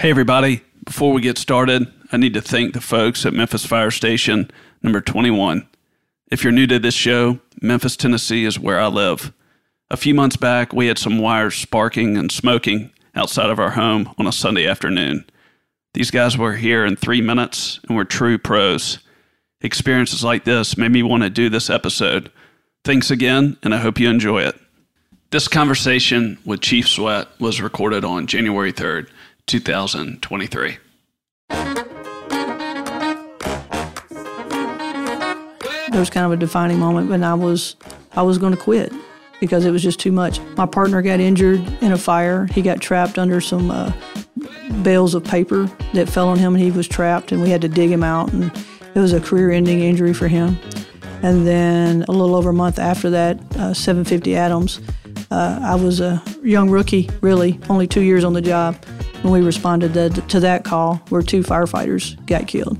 Hey, everybody. Before we get started, I need to thank the folks at Memphis Fire Station number 21. If you're new to this show, Memphis, Tennessee is where I live. A few months back, we had some wires sparking and smoking outside of our home on a Sunday afternoon. These guys were here in three minutes and were true pros. Experiences like this made me want to do this episode. Thanks again, and I hope you enjoy it. This conversation with Chief Sweat was recorded on January 3rd, 2023. There was kind of a defining moment when I was I was going to quit because it was just too much. My partner got injured in a fire. He got trapped under some uh, bales of paper that fell on him, and he was trapped, and we had to dig him out, and it was a career-ending injury for him. And then a little over a month after that, uh, 750 Adams, uh, I was a young rookie, really, only two years on the job when we responded to, that call where two firefighters got killed.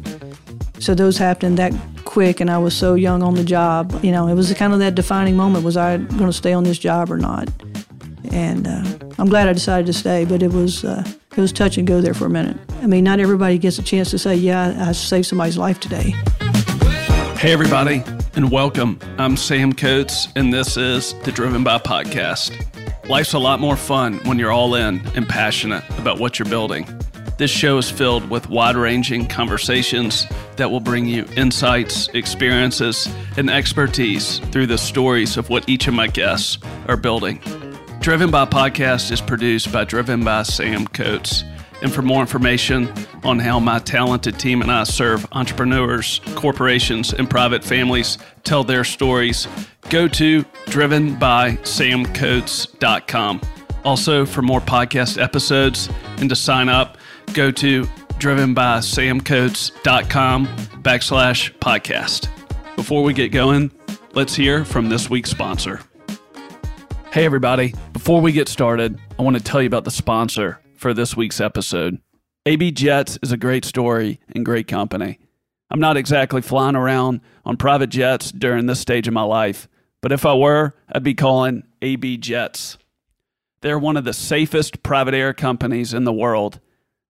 So those happened that quick, and I was so young on the job. You know, it was kind of that defining moment: was I going to stay on this job or not? And uh, I'm glad I decided to stay, but it was uh, it was touch and go there for a minute. I mean, not everybody gets a chance to say, "Yeah, I saved somebody's life today." Hey, everybody, and welcome. I'm Sam Coates, and this is the Driven By Podcast. Life's a lot more fun when you're all in and passionate about what you're building. This show is filled with wide ranging conversations that will bring you insights, experiences, and expertise through the stories of what each of my guests are building. Driven by Podcast is produced by Driven by Sam Coates. And for more information on how my talented team and I serve entrepreneurs, corporations, and private families tell their stories, go to drivenbysamcoates.com. Also, for more podcast episodes and to sign up, go to drivenbysamcoates.com backslash podcast. Before we get going, let's hear from this week's sponsor. Hey, everybody. Before we get started, I want to tell you about the sponsor for this week's episode. AB Jets is a great story and great company. I'm not exactly flying around on private jets during this stage of my life, but if I were, I'd be calling AB Jets. They're one of the safest private air companies in the world.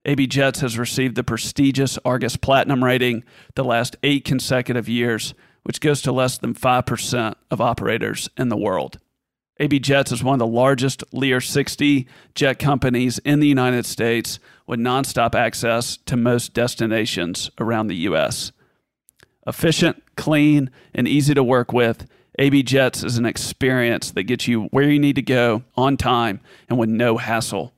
AB Jets has received the prestigious Argus Platinum rating the last eight consecutive years, which goes to less than 5% of operators in the world. AB Jets is one of the largest Lear 60 jet companies in the United States with nonstop access to most destinations around the U.S. Efficient, clean, and easy to work with, AB Jets is an experience that gets you where you need to go on time and with no hassle.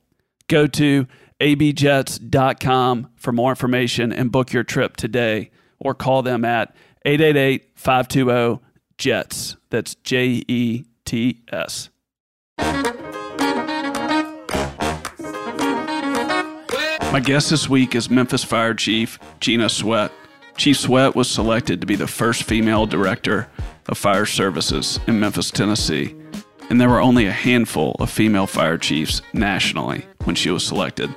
Go to abjets.com for more information and book your trip today or call them at 888 520 JETS. That's J E T S. My guest this week is Memphis Fire Chief Gina Sweat. Chief Sweat was selected to be the first female director of fire services in Memphis, Tennessee, and there were only a handful of female fire chiefs nationally when she was selected.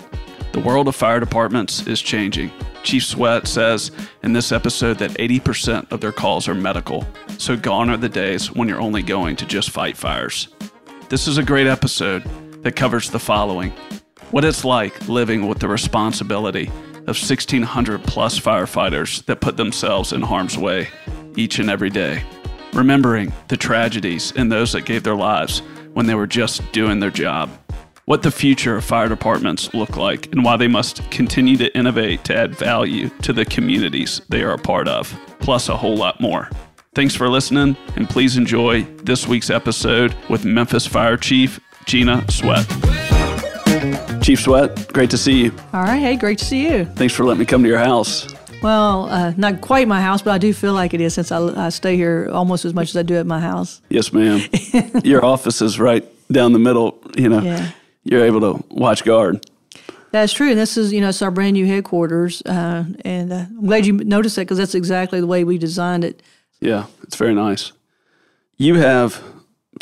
The world of fire departments is changing. Chief Sweat says in this episode that 80% of their calls are medical, so gone are the days when you're only going to just fight fires. This is a great episode that covers the following what it's like living with the responsibility of 1,600 plus firefighters that put themselves in harm's way each and every day, remembering the tragedies and those that gave their lives when they were just doing their job what the future of fire departments look like and why they must continue to innovate to add value to the communities they are a part of, plus a whole lot more. Thanks for listening, and please enjoy this week's episode with Memphis Fire Chief Gina Sweat. Chief Sweat, great to see you. All right, hey, great to see you. Thanks for letting me come to your house. Well, uh, not quite my house, but I do feel like it is since I, I stay here almost as much as I do at my house. Yes, ma'am. your office is right down the middle, you know. Yeah. You're able to watch guard. That's true. And this is, you know, it's our brand new headquarters. Uh, and uh, I'm glad you noticed that because that's exactly the way we designed it. Yeah, it's very nice. You have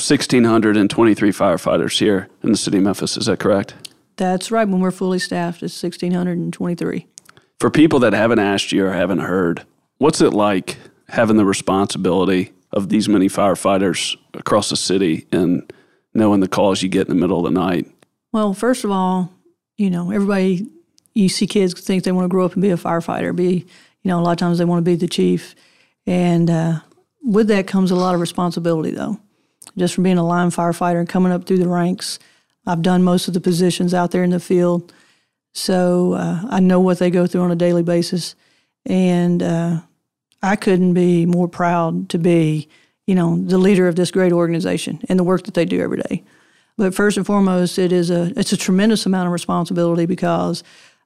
1,623 firefighters here in the city of Memphis. Is that correct? That's right. When we're fully staffed, it's 1,623. For people that haven't asked you or haven't heard, what's it like having the responsibility of these many firefighters across the city and knowing the calls you get in the middle of the night? Well, first of all, you know, everybody you see kids think they want to grow up and be a firefighter, be, you know, a lot of times they want to be the chief. And uh, with that comes a lot of responsibility, though. Just from being a line firefighter and coming up through the ranks, I've done most of the positions out there in the field. So uh, I know what they go through on a daily basis. And uh, I couldn't be more proud to be, you know, the leader of this great organization and the work that they do every day. But first and foremost, it is a it's a tremendous amount of responsibility because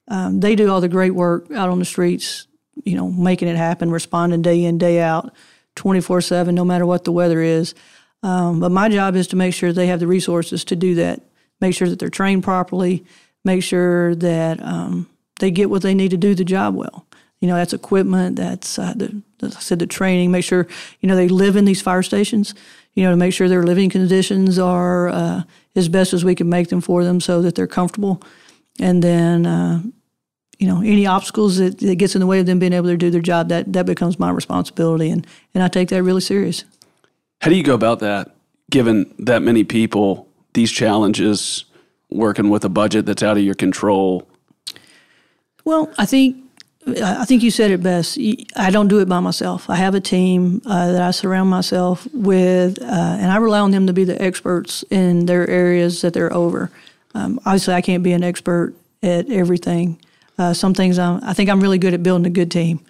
um, they do all the great work out on the streets, you know, making it happen, responding day in day out, twenty four seven, no matter what the weather is. Um, but my job is to make sure they have the resources to do that, make sure that they're trained properly, make sure that um, they get what they need to do the job well. You know, that's equipment, that's, uh, the, as I said, the training, make sure, you know, they live in these fire stations, you know, to make sure their living conditions are uh, as best as we can make them for them so that they're comfortable. And then, uh, you know, any obstacles that, that gets in the way of them being able to do their job, that, that becomes my responsibility. And, and I take that really serious. How do you go about that, given that many people, these challenges, working with a budget that's out of your control? Well, I think I think you said it best. I don't do it by myself. I have a team uh, that I surround myself with, uh, and I rely on them to be the experts in their areas that they're over. Um, obviously, I can't be an expert at everything. Uh, some things I'm, I think I'm really good at building a good team.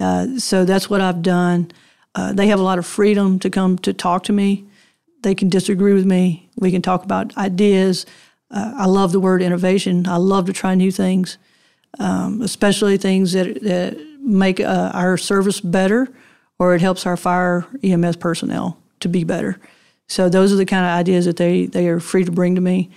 Uh, so that's what I've done. Uh, they have a lot of freedom to come to talk to me. They can disagree with me. We can talk about ideas. Uh, I love the word innovation. I love to try new things um, especially things that, that make uh, our service better or it helps our fire EMS personnel to be better. So those are the kind of ideas that they, they are free to bring to me.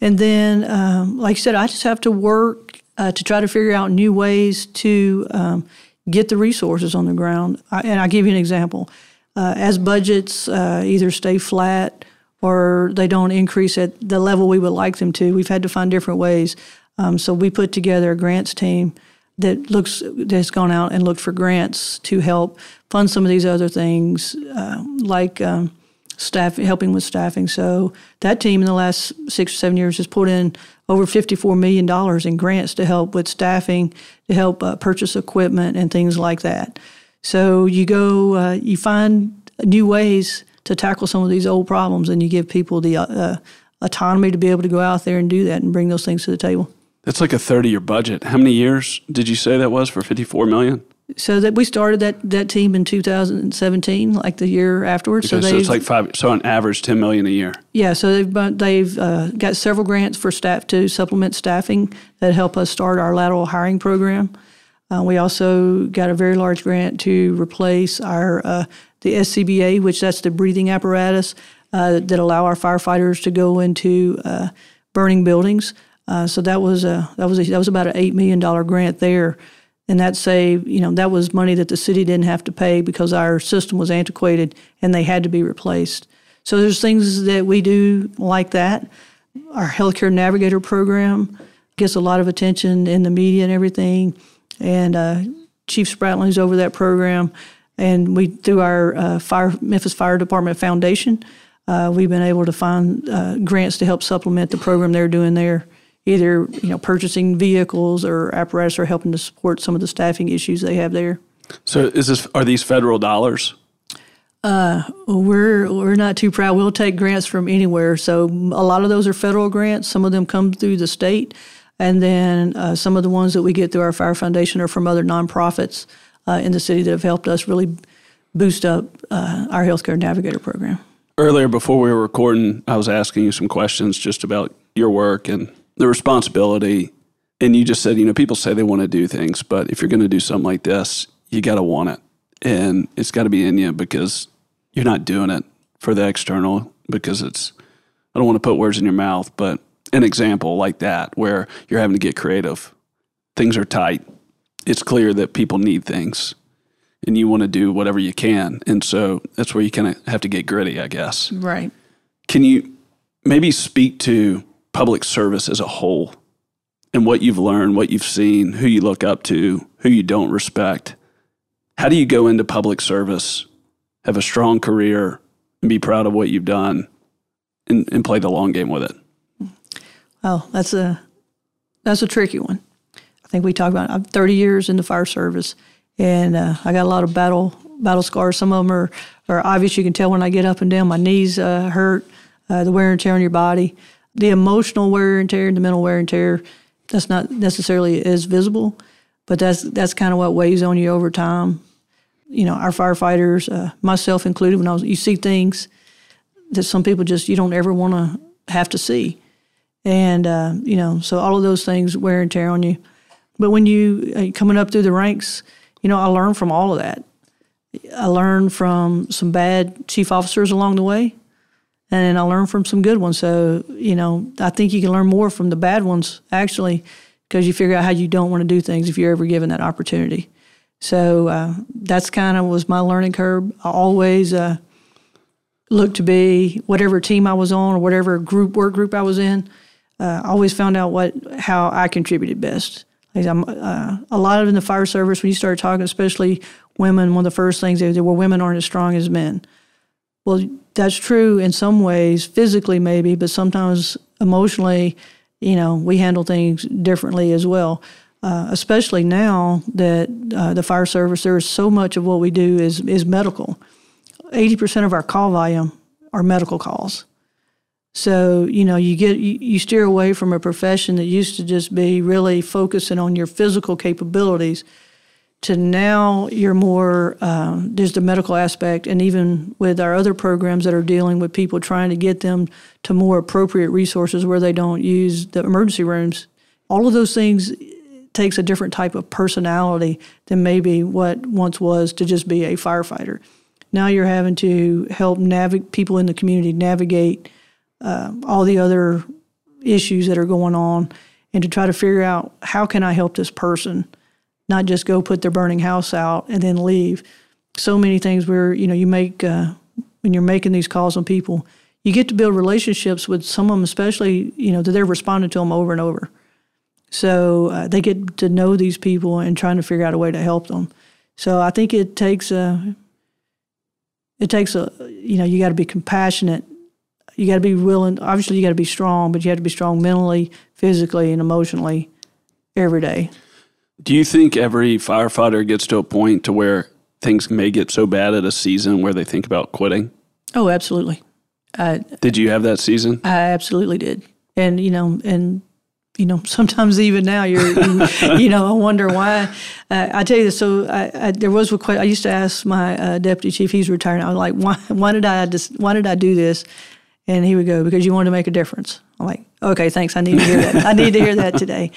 And then, um, like I said, I just have to work uh, to try to figure out new ways to um, get the resources on the ground. I, and I'll give you an example. Uh, as budgets uh, either stay flat or they don't increase at the level we would like them to, we've had to find different ways. Um, so we put together a grants team that looks that's gone out and looked for grants to help fund some of these other things, uh, like um, staff helping with staffing. So that team in the last six or seven years has put in over $54 million in grants to help with staffing, to help uh, purchase equipment and things like that. So you go, uh, you find new ways to tackle some of these old problems, and you give people the uh, autonomy to be able to go out there and do that and bring those things to the table. That's like a 30 year budget. How many years did you say that was for 54 million? So that we started that, that team in 2017, like the year afterwards. Okay, so, so it's like five. So on average, 10 million a year. Yeah. So they've they've uh, got several grants for staff to supplement staffing that help us start our lateral hiring program. Uh, we also got a very large grant to replace our uh, the SCBA, which that's the breathing apparatus uh, that allow our firefighters to go into uh, burning buildings. Uh, so that was a that was a, that was about an eight million dollar grant there, and that saved you know that was money that the city didn't have to pay because our system was antiquated and they had to be replaced. So there's things that we do like that. Our healthcare navigator program gets a lot of attention in the media and everything, and uh, Chief Spratling's over that program, and we through our uh, fire Memphis Fire Department Foundation. Uh, we've been able to find uh, grants to help supplement the program they're doing there either you know purchasing vehicles or apparatus or helping to support some of the staffing issues they have there. So is this are these federal dollars? Uh, we're we're not too proud. We'll take grants from anywhere. So a lot of those are federal grants. Some of them come through the state, and then uh, some of the ones that we get through our fire foundation are from other nonprofits uh, in the city that have helped us really boost up uh, our healthcare navigator program. Earlier, before we were recording, I was asking you some questions just about your work and the responsibility. And you just said, you know, people say they want to do things, but if you're going to do something like this, you got to want it. And it's got to be in you because you're not doing it for the external because it's, I don't want to put words in your mouth, but an example like that where you're having to get creative. Things are tight. It's clear that people need things and you want to do whatever you can. And so that's where you kind of have to get gritty, I guess. Right. Can you maybe speak to public service as a whole and what you've learned, what you've seen, who you look up to, who you don't respect. How do you go into public service, have a strong career, and be proud of what you've done and, and play the long game with it? Well, that's a that's a tricky one. Think we talked about. I'm 30 years in the fire service, and uh, I got a lot of battle battle scars. Some of them are, are obvious. You can tell when I get up and down. My knees uh, hurt. Uh, the wear and tear on your body, the emotional wear and tear, the mental wear and tear. That's not necessarily as visible, but that's that's kind of what weighs on you over time. You know, our firefighters, uh, myself included, when I was, you see things that some people just you don't ever want to have to see, and uh, you know, so all of those things wear and tear on you. But when you uh, coming up through the ranks, you know, I learned from all of that. I learned from some bad chief officers along the way, and I learned from some good ones. So, you know, I think you can learn more from the bad ones actually, because you figure out how you don't want to do things if you're ever given that opportunity. So uh, that's kind of was my learning curve. I always uh, looked to be whatever team I was on or whatever group work group I was in. Uh, I always found out what how I contributed best. Uh, a lot of in the fire service, when you start talking, especially women, one of the first things they do, well, women aren't as strong as men. Well, that's true in some ways, physically maybe, but sometimes emotionally, you know, we handle things differently as well. Uh, especially now that uh, the fire service, there is so much of what we do is is medical. Eighty percent of our call volume are medical calls. So you know, you get you, you steer away from a profession that used to just be really focusing on your physical capabilities to now you're more um, there's the medical aspect and even with our other programs that are dealing with people trying to get them to more appropriate resources where they don't use the emergency rooms all of those things takes a different type of personality than maybe what once was to just be a firefighter. Now you're having to help navigate people in the community navigate uh, all the other issues that are going on and to try to figure out how can i help this person not just go put their burning house out and then leave. So many things where you know you make uh, when you're making these calls on people, you get to build relationships with some of them, especially you know that they're responding to them over and over. So uh, they get to know these people and trying to figure out a way to help them. So I think it takes a it takes a you know you got to be compassionate. You got to be willing. Obviously, you got to be strong, but you have to be strong mentally, physically, and emotionally every day. Do you think every firefighter gets to a point to where things may get so bad at a season where they think about quitting? Oh, absolutely. I, did you have that season? I absolutely did. And, you know, and, you know, sometimes even now you're, you, you know, I wonder why. Uh, I tell you this. So I, I, there was a question. I used to ask my uh, deputy chief. He's retired. I was like, why, why did I just, why did I do this? And he would go, because you wanted to make a difference. I'm like, okay, thanks. I need to hear that. I need to hear that today.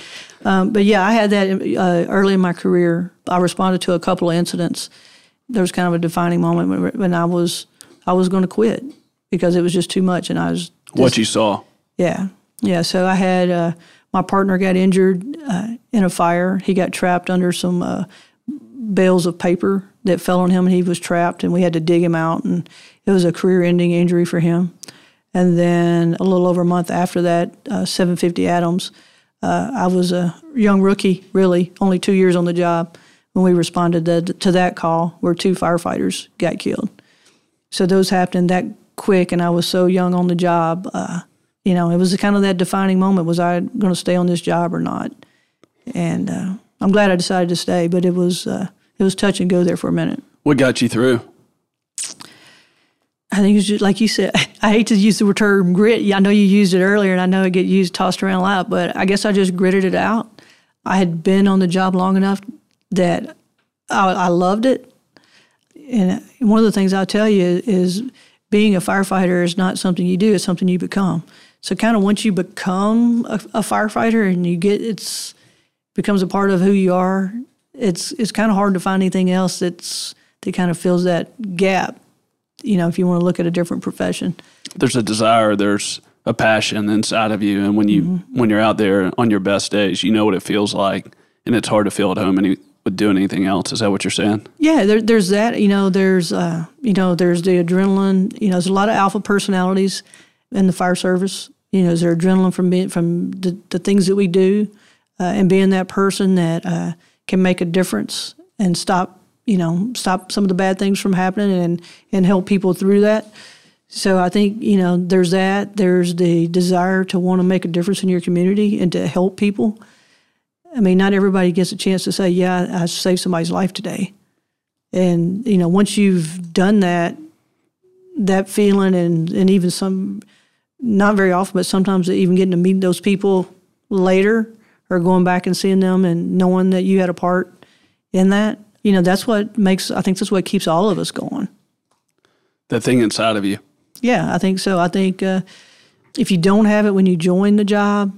Um, but yeah, I had that uh, early in my career. I responded to a couple of incidents. There was kind of a defining moment when, when I was I was going to quit because it was just too much, and I was. What you saw. Yeah, yeah. So I had uh, my partner got injured uh, in a fire. He got trapped under some uh, bales of paper that fell on him, and he was trapped, and we had to dig him out, and it was a career-ending injury for him. And then a little over a month after that, uh, 750 Adams, uh, I was a young rookie, really, only two years on the job when we responded to, to that call where two firefighters got killed. So those happened that quick, and I was so young on the job. Uh, you know, it was kind of that defining moment: was I going to stay on this job or not? And uh, I'm glad I decided to stay, but it was uh, it was touch and go there for a minute. What got you through? I think it's just like you said. I hate to use the term grit. I know you used it earlier, and I know it get used tossed around a lot. But I guess I just gritted it out. I had been on the job long enough that I, I loved it. And one of the things I'll tell you is, being a firefighter is not something you do; it's something you become. So, kind of once you become a, a firefighter and you get it's becomes a part of who you are, it's it's kind of hard to find anything else that's that kind of fills that gap you know, if you want to look at a different profession. There's a desire, there's a passion inside of you, and when you mm-hmm. when you're out there on your best days, you know what it feels like, and it's hard to feel at home any with doing anything else. Is that what you're saying? Yeah, there, there's that. You know, there's uh, you know, there's the adrenaline. You know, there's a lot of alpha personalities in the fire service. You know, is there adrenaline from being from the, the things that we do, uh, and being that person that uh, can make a difference and stop you know, stop some of the bad things from happening and, and help people through that. So I think, you know, there's that. There's the desire to want to make a difference in your community and to help people. I mean, not everybody gets a chance to say, "Yeah, I saved somebody's life today." And you know, once you've done that, that feeling, and and even some, not very often, but sometimes even getting to meet those people later, or going back and seeing them, and knowing that you had a part in that, you know, that's what makes. I think that's what keeps all of us going. That thing inside of you. Yeah, I think so. I think uh, if you don't have it when you join the job,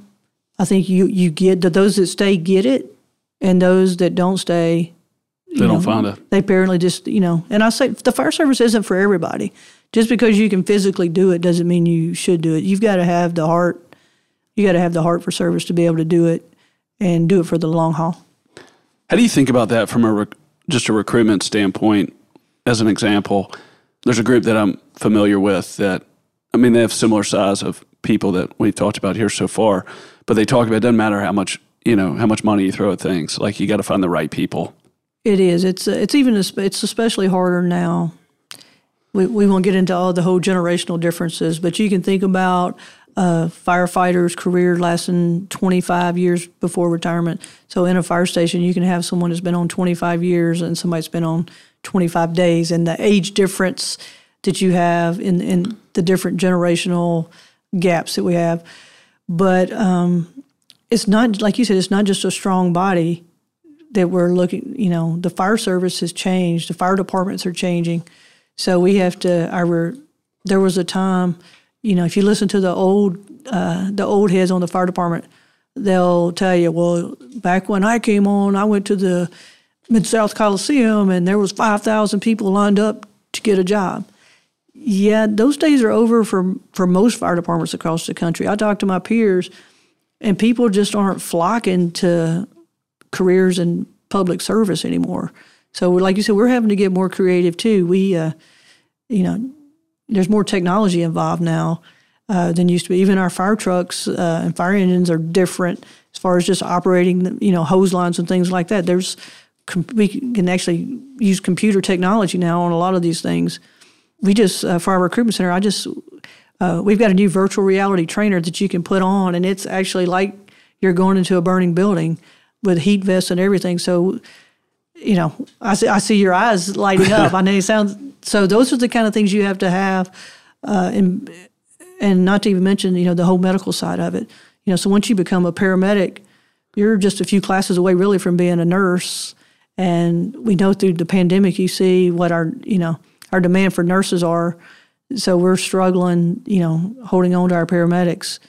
I think you you get that those that stay get it, and those that don't stay, they don't know, find it. They apparently just you know. And I say the fire service isn't for everybody. Just because you can physically do it doesn't mean you should do it. You've got to have the heart. You got to have the heart for service to be able to do it, and do it for the long haul. How do you think about that from a just a recruitment standpoint? As an example, there's a group that I'm familiar with that I mean they have similar size of people that we've talked about here so far, but they talk about it doesn't matter how much you know how much money you throw at things. Like you got to find the right people. It is. It's it's even it's especially harder now. We we won't get into all the whole generational differences, but you can think about a firefighter's career lasting 25 years before retirement. So in a fire station, you can have someone who's been on 25 years and somebody's been on 25 days, and the age difference that you have in in the different generational gaps that we have. But um, it's not like you said. It's not just a strong body that we're looking. You know, the fire service has changed. The fire departments are changing. So we have to. Our there was a time. You know, if you listen to the old uh, the old heads on the fire department, they'll tell you, well, back when I came on, I went to the Mid South Coliseum and there was five thousand people lined up to get a job. Yeah, those days are over for, for most fire departments across the country. I talk to my peers, and people just aren't flocking to careers in public service anymore. So, like you said, we're having to get more creative too. We, uh, you know, there's more technology involved now uh, than used to be. Even our fire trucks uh, and fire engines are different as far as just operating, you know, hose lines and things like that. There's we can actually use computer technology now on a lot of these things we just uh, for our recruitment center, I just uh, we've got a new virtual reality trainer that you can put on, and it's actually like you're going into a burning building with heat vests and everything. So, you know, I see I see your eyes lighting up. I know it sounds so. Those are the kind of things you have to have, uh, and and not to even mention you know the whole medical side of it. You know, so once you become a paramedic, you're just a few classes away really from being a nurse. And we know through the pandemic, you see what our you know our demand for nurses are. So we're struggling, you know, holding on to our paramedics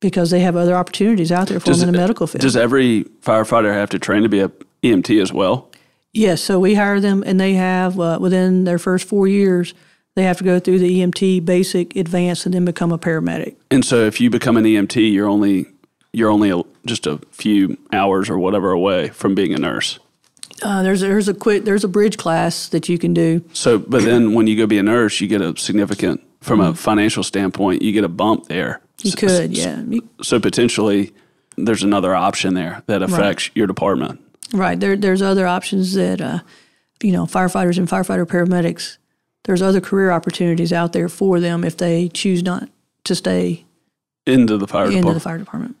because they have other opportunities out there for does, them in the medical field. Does every firefighter have to train to be a EMT as well? Yes. So we hire them, and they have uh, within their first four years they have to go through the EMT basic, advanced, and then become a paramedic. And so, if you become an EMT, you're only you're only a, just a few hours or whatever away from being a nurse. Uh, there's there's a quick there's a bridge class that you can do. So, but then when you go be a nurse, you get a significant from a financial standpoint, you get a bump there. You so, could, yeah. So potentially, there's another option there that affects right. your department. Right. There, there's other options that, uh, you know, firefighters and firefighter paramedics. There's other career opportunities out there for them if they choose not to stay into the fire into department. the fire department.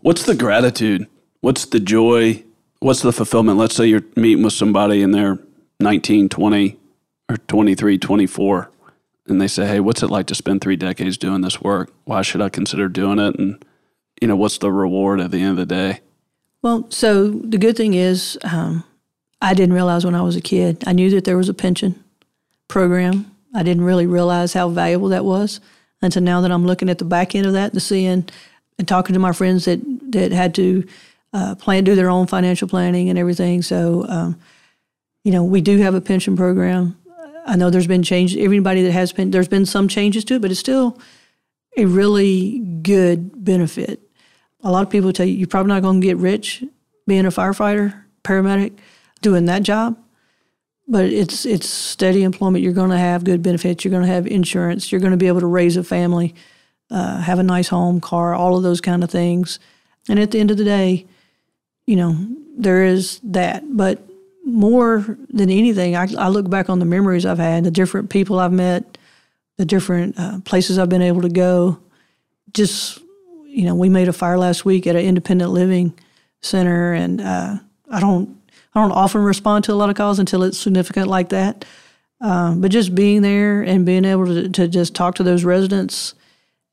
What's the gratitude? What's the joy what's the fulfillment? Let's say you're meeting with somebody and they're 19, 20, or 23, 24, and they say, Hey, what's it like to spend three decades doing this work? Why should I consider doing it? And, you know, what's the reward at the end of the day? Well, so the good thing is, um, I didn't realize when I was a kid, I knew that there was a pension program. I didn't really realize how valuable that was until now that I'm looking at the back end of that, and seeing and talking to my friends that, that had to uh, plan do their own financial planning and everything. So, um, you know, we do have a pension program. I know there's been change. Everybody that has been there's been some changes to it, but it's still a really good benefit. A lot of people tell you you're probably not going to get rich being a firefighter, paramedic, doing that job, but it's it's steady employment. You're going to have good benefits. You're going to have insurance. You're going to be able to raise a family, uh, have a nice home, car, all of those kind of things. And at the end of the day, you know, there is that. But more than anything, I, I, look back on the memories I've had, the different people I've met, the different uh, places I've been able to go. Just, you know, we made a fire last week at an independent living center, and uh, I don't I don't often respond to a lot of calls until it's significant like that. Um, but just being there and being able to, to just talk to those residents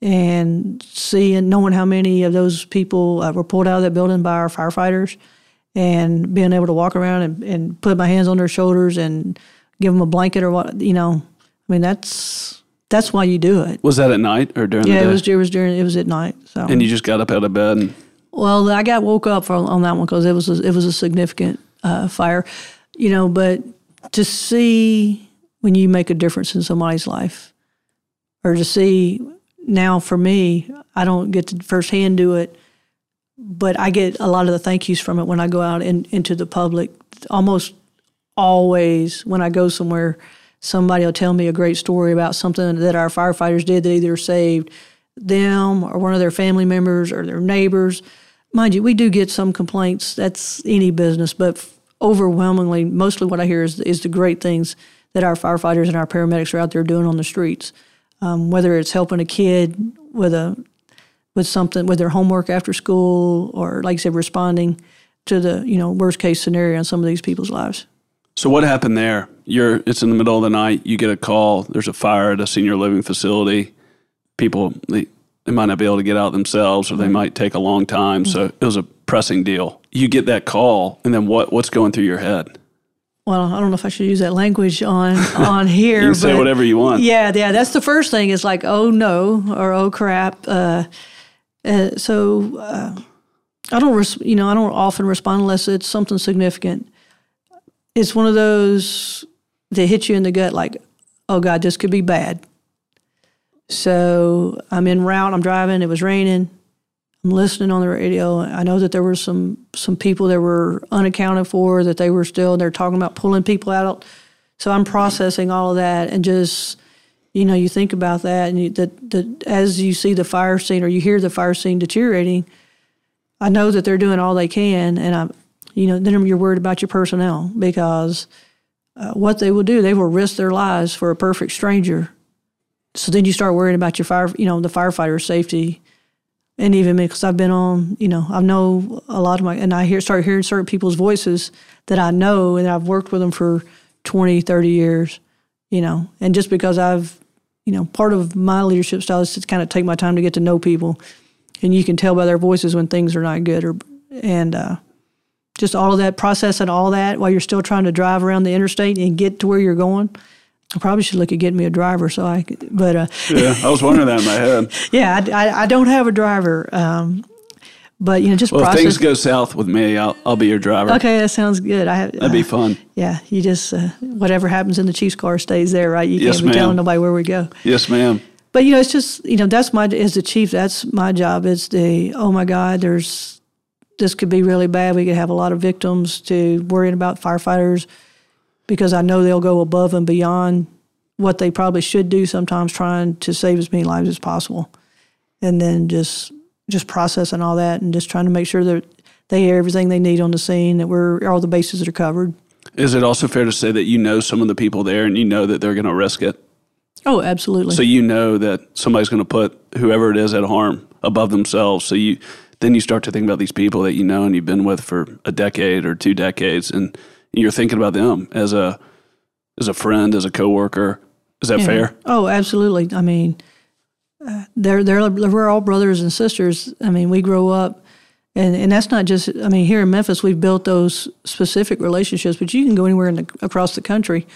and seeing, knowing how many of those people uh, were pulled out of that building by our firefighters, and being able to walk around and, and put my hands on their shoulders and give them a blanket or what, you know, I mean, that's that's why you do it. Was that at night or during Yeah, the it day? was it was during it was at night. So and you just got up out of bed and well, I got woke up on, on that one because it was a, it was a significant uh, fire, you know. But to see when you make a difference in somebody's life, or to see now for me, I don't get to firsthand do it, but I get a lot of the thank yous from it when I go out in, into the public. Almost always when I go somewhere, somebody will tell me a great story about something that our firefighters did that either saved them or one of their family members or their neighbors. Mind you, we do get some complaints. That's any business, but overwhelmingly, mostly what I hear is, is the great things that our firefighters and our paramedics are out there doing on the streets. Um, whether it's helping a kid with a with something with their homework after school, or like I said, responding to the you know worst case scenario in some of these people's lives. So what happened there? You're it's in the middle of the night, you get a call, there's a fire at a senior living facility. People they, they might not be able to get out themselves or they might take a long time. So it was a pressing deal. You get that call and then what what's going through your head? Well, I don't know if I should use that language on on here. You can say whatever you want. Yeah, yeah, that's the first thing. Is like, oh no, or oh crap. Uh, uh, so uh, I don't, res- you know, I don't often respond unless it's something significant. It's one of those that hit you in the gut, like, oh God, this could be bad. So I'm en route. I'm driving. It was raining. I'm listening on the radio. I know that there were some some people that were unaccounted for. That they were still. They're talking about pulling people out. So I'm processing all of that and just you know, you think about that, and you, that, that as you see the fire scene or you hear the fire scene deteriorating, I know that they're doing all they can, and I'm, you know, then you're worried about your personnel because uh, what they will do, they will risk their lives for a perfect stranger. So then you start worrying about your fire, you know, the firefighter safety, and even me because I've been on, you know, I know a lot of my, and I hear start hearing certain people's voices that I know, and I've worked with them for 20, 30 years you know, and just because I've, you know, part of my leadership style is to kind of take my time to get to know people, and you can tell by their voices when things are not good, or and uh, just all of that process and all that while you're still trying to drive around the interstate and get to where you're going. I probably should look at getting me a driver so I could, but uh, Yeah, I was wondering that in my head. yeah, I, I, I don't have a driver, um, but you know, just Well, if things go south with me, I'll, I'll be your driver. okay, that sounds good. I have, That'd be fun. yeah, you just uh, whatever happens in the Chiefs car stays there, right? You Yes, can't be ma'am. telling nobody where we go. Yes, ma'am. But you know, it's just you know that's my as the chief. That's my job. It's the oh my God, there's this could be really bad. We could have a lot of victims. To worrying about firefighters because I know they'll go above and beyond what they probably should do. Sometimes trying to save as many lives as possible, and then just just processing all that and just trying to make sure that they hear everything they need on the scene. That we're all the bases that are covered. Is it also fair to say that you know some of the people there and you know that they're going to risk it? Oh, absolutely. So you know that somebody's going to put whoever it is at harm above themselves. So you then you start to think about these people that you know and you've been with for a decade or two decades, and you're thinking about them as a as a friend, as a coworker. Is that Yeah. fair? Oh, absolutely. I mean, uh, they're they're we're all brothers and sisters. I mean, we grow up, and and that's not just. I mean, here in Memphis, we've built those specific relationships, but you can go anywhere in the, across the country.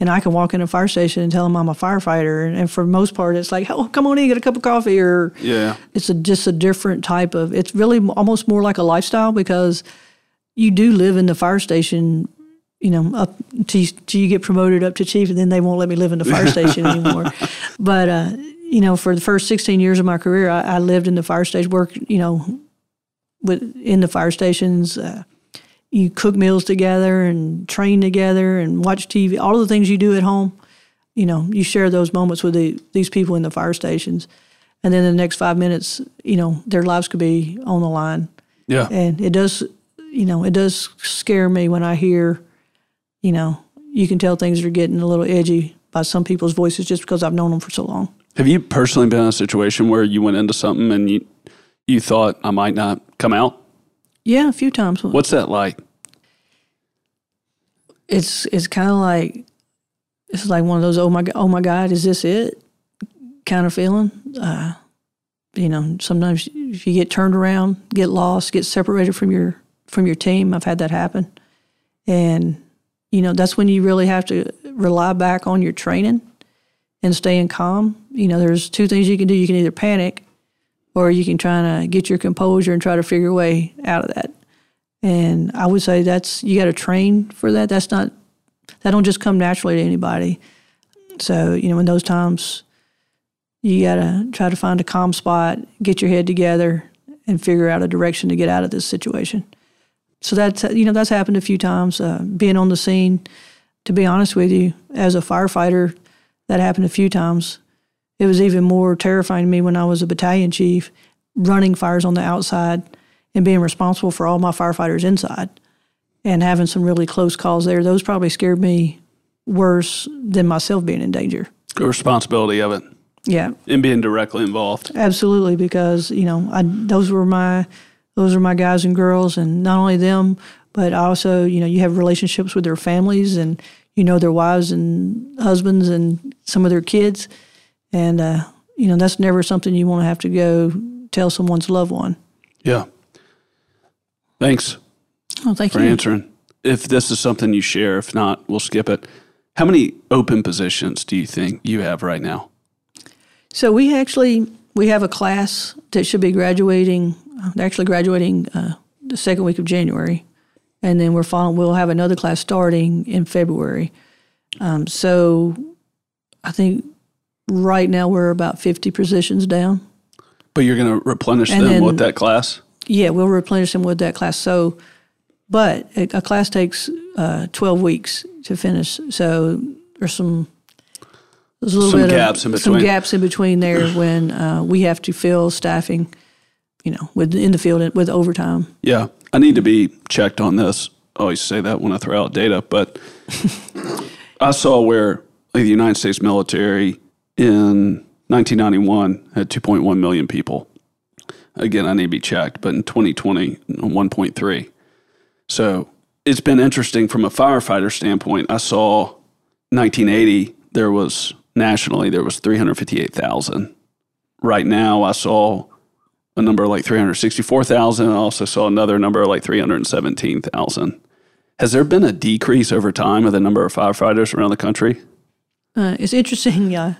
And I can walk in a fire station and tell them I'm a firefighter, and, and for the most part, it's like, "Oh, come on in, get a cup of coffee," or Yeah. it's a, just a different type of. It's really almost more like a lifestyle because you do live in the fire station. You know, up till you, till you get promoted up to chief, and then they won't let me live in the fire station anymore. But uh, you know, for the first 16 years of my career, I, I lived in the fire station. Worked, you know, with in the fire stations. Uh, you cook meals together and train together and watch TV. All of the things you do at home, you know, you share those moments with the, these people in the fire stations. And then in the next five minutes, you know, their lives could be on the line. Yeah. And it does, you know, it does scare me when I hear, you know, you can tell things are getting a little edgy by some people's voices just because I've known them for so long. Have you personally been in a situation where you went into something and you you thought I might not come out? Yeah, a few times. What's that like? It's it's kind of like it's like one of those oh my god oh my god is this it kind of feeling. Uh, you know, sometimes if you get turned around, get lost, get separated from your from your team. I've had that happen, and you know that's when you really have to rely back on your training and staying calm. You know, there's two things you can do. You can either panic, or you can try to get your composure and try to figure a way out of that. And I would say that's you got to train for that. That's not that don't just come naturally to anybody. So you know, in those times, you got to try to find a calm spot, get your head together, and figure out a direction to get out of this situation. So that's you know that's happened a few times. Uh, being on the scene, to be honest with you, as a firefighter, that happened a few times. It was even more terrifying to me when I was a battalion chief, running fires on the outside and being responsible for all my firefighters inside and having some really close calls there. Those probably scared me worse than myself being in danger. The responsibility of it. Yeah. And being directly involved. Absolutely, because, you know, I, those were my those are my guys and girls and not only them, but also, you know, you have relationships with their families and you know their wives and husbands and some of their kids. And uh, you know, that's never something you want to have to go tell someone's loved one. Yeah. Thanks Oh, thank for you. answering. If this is something you share, if not, we'll skip it. How many open positions do you think you have right now? So we actually we have a class that should be graduating. uh, Actually, graduating uh, the second week of January, and then we're following. We'll have another class starting in February. Um, so I think right now we're about fifty positions down. But you're going to replenish And them then- with that class? Yeah, we'll replenish them with that class. So, but a, a class takes uh, twelve weeks to finish. So there's some there's a little Some bit gaps of in some gaps in between there when uh, we have to fill staffing, you know, with in the field with overtime. Yeah. I need to be checked on this. I always say that when I throw out data, but I saw where the United States military in 1991 had 2.1 million people. Again, I need to be checked, but in 2020, 1.3. So it's been interesting from a firefighter standpoint. I saw 1980, there was nationally, there was 358,000. Right now, I saw a number like 364,000. I also saw another number like 317,000. Has there been a decrease over time of the number of firefighters around the country? Uh, it's interesting, yeah.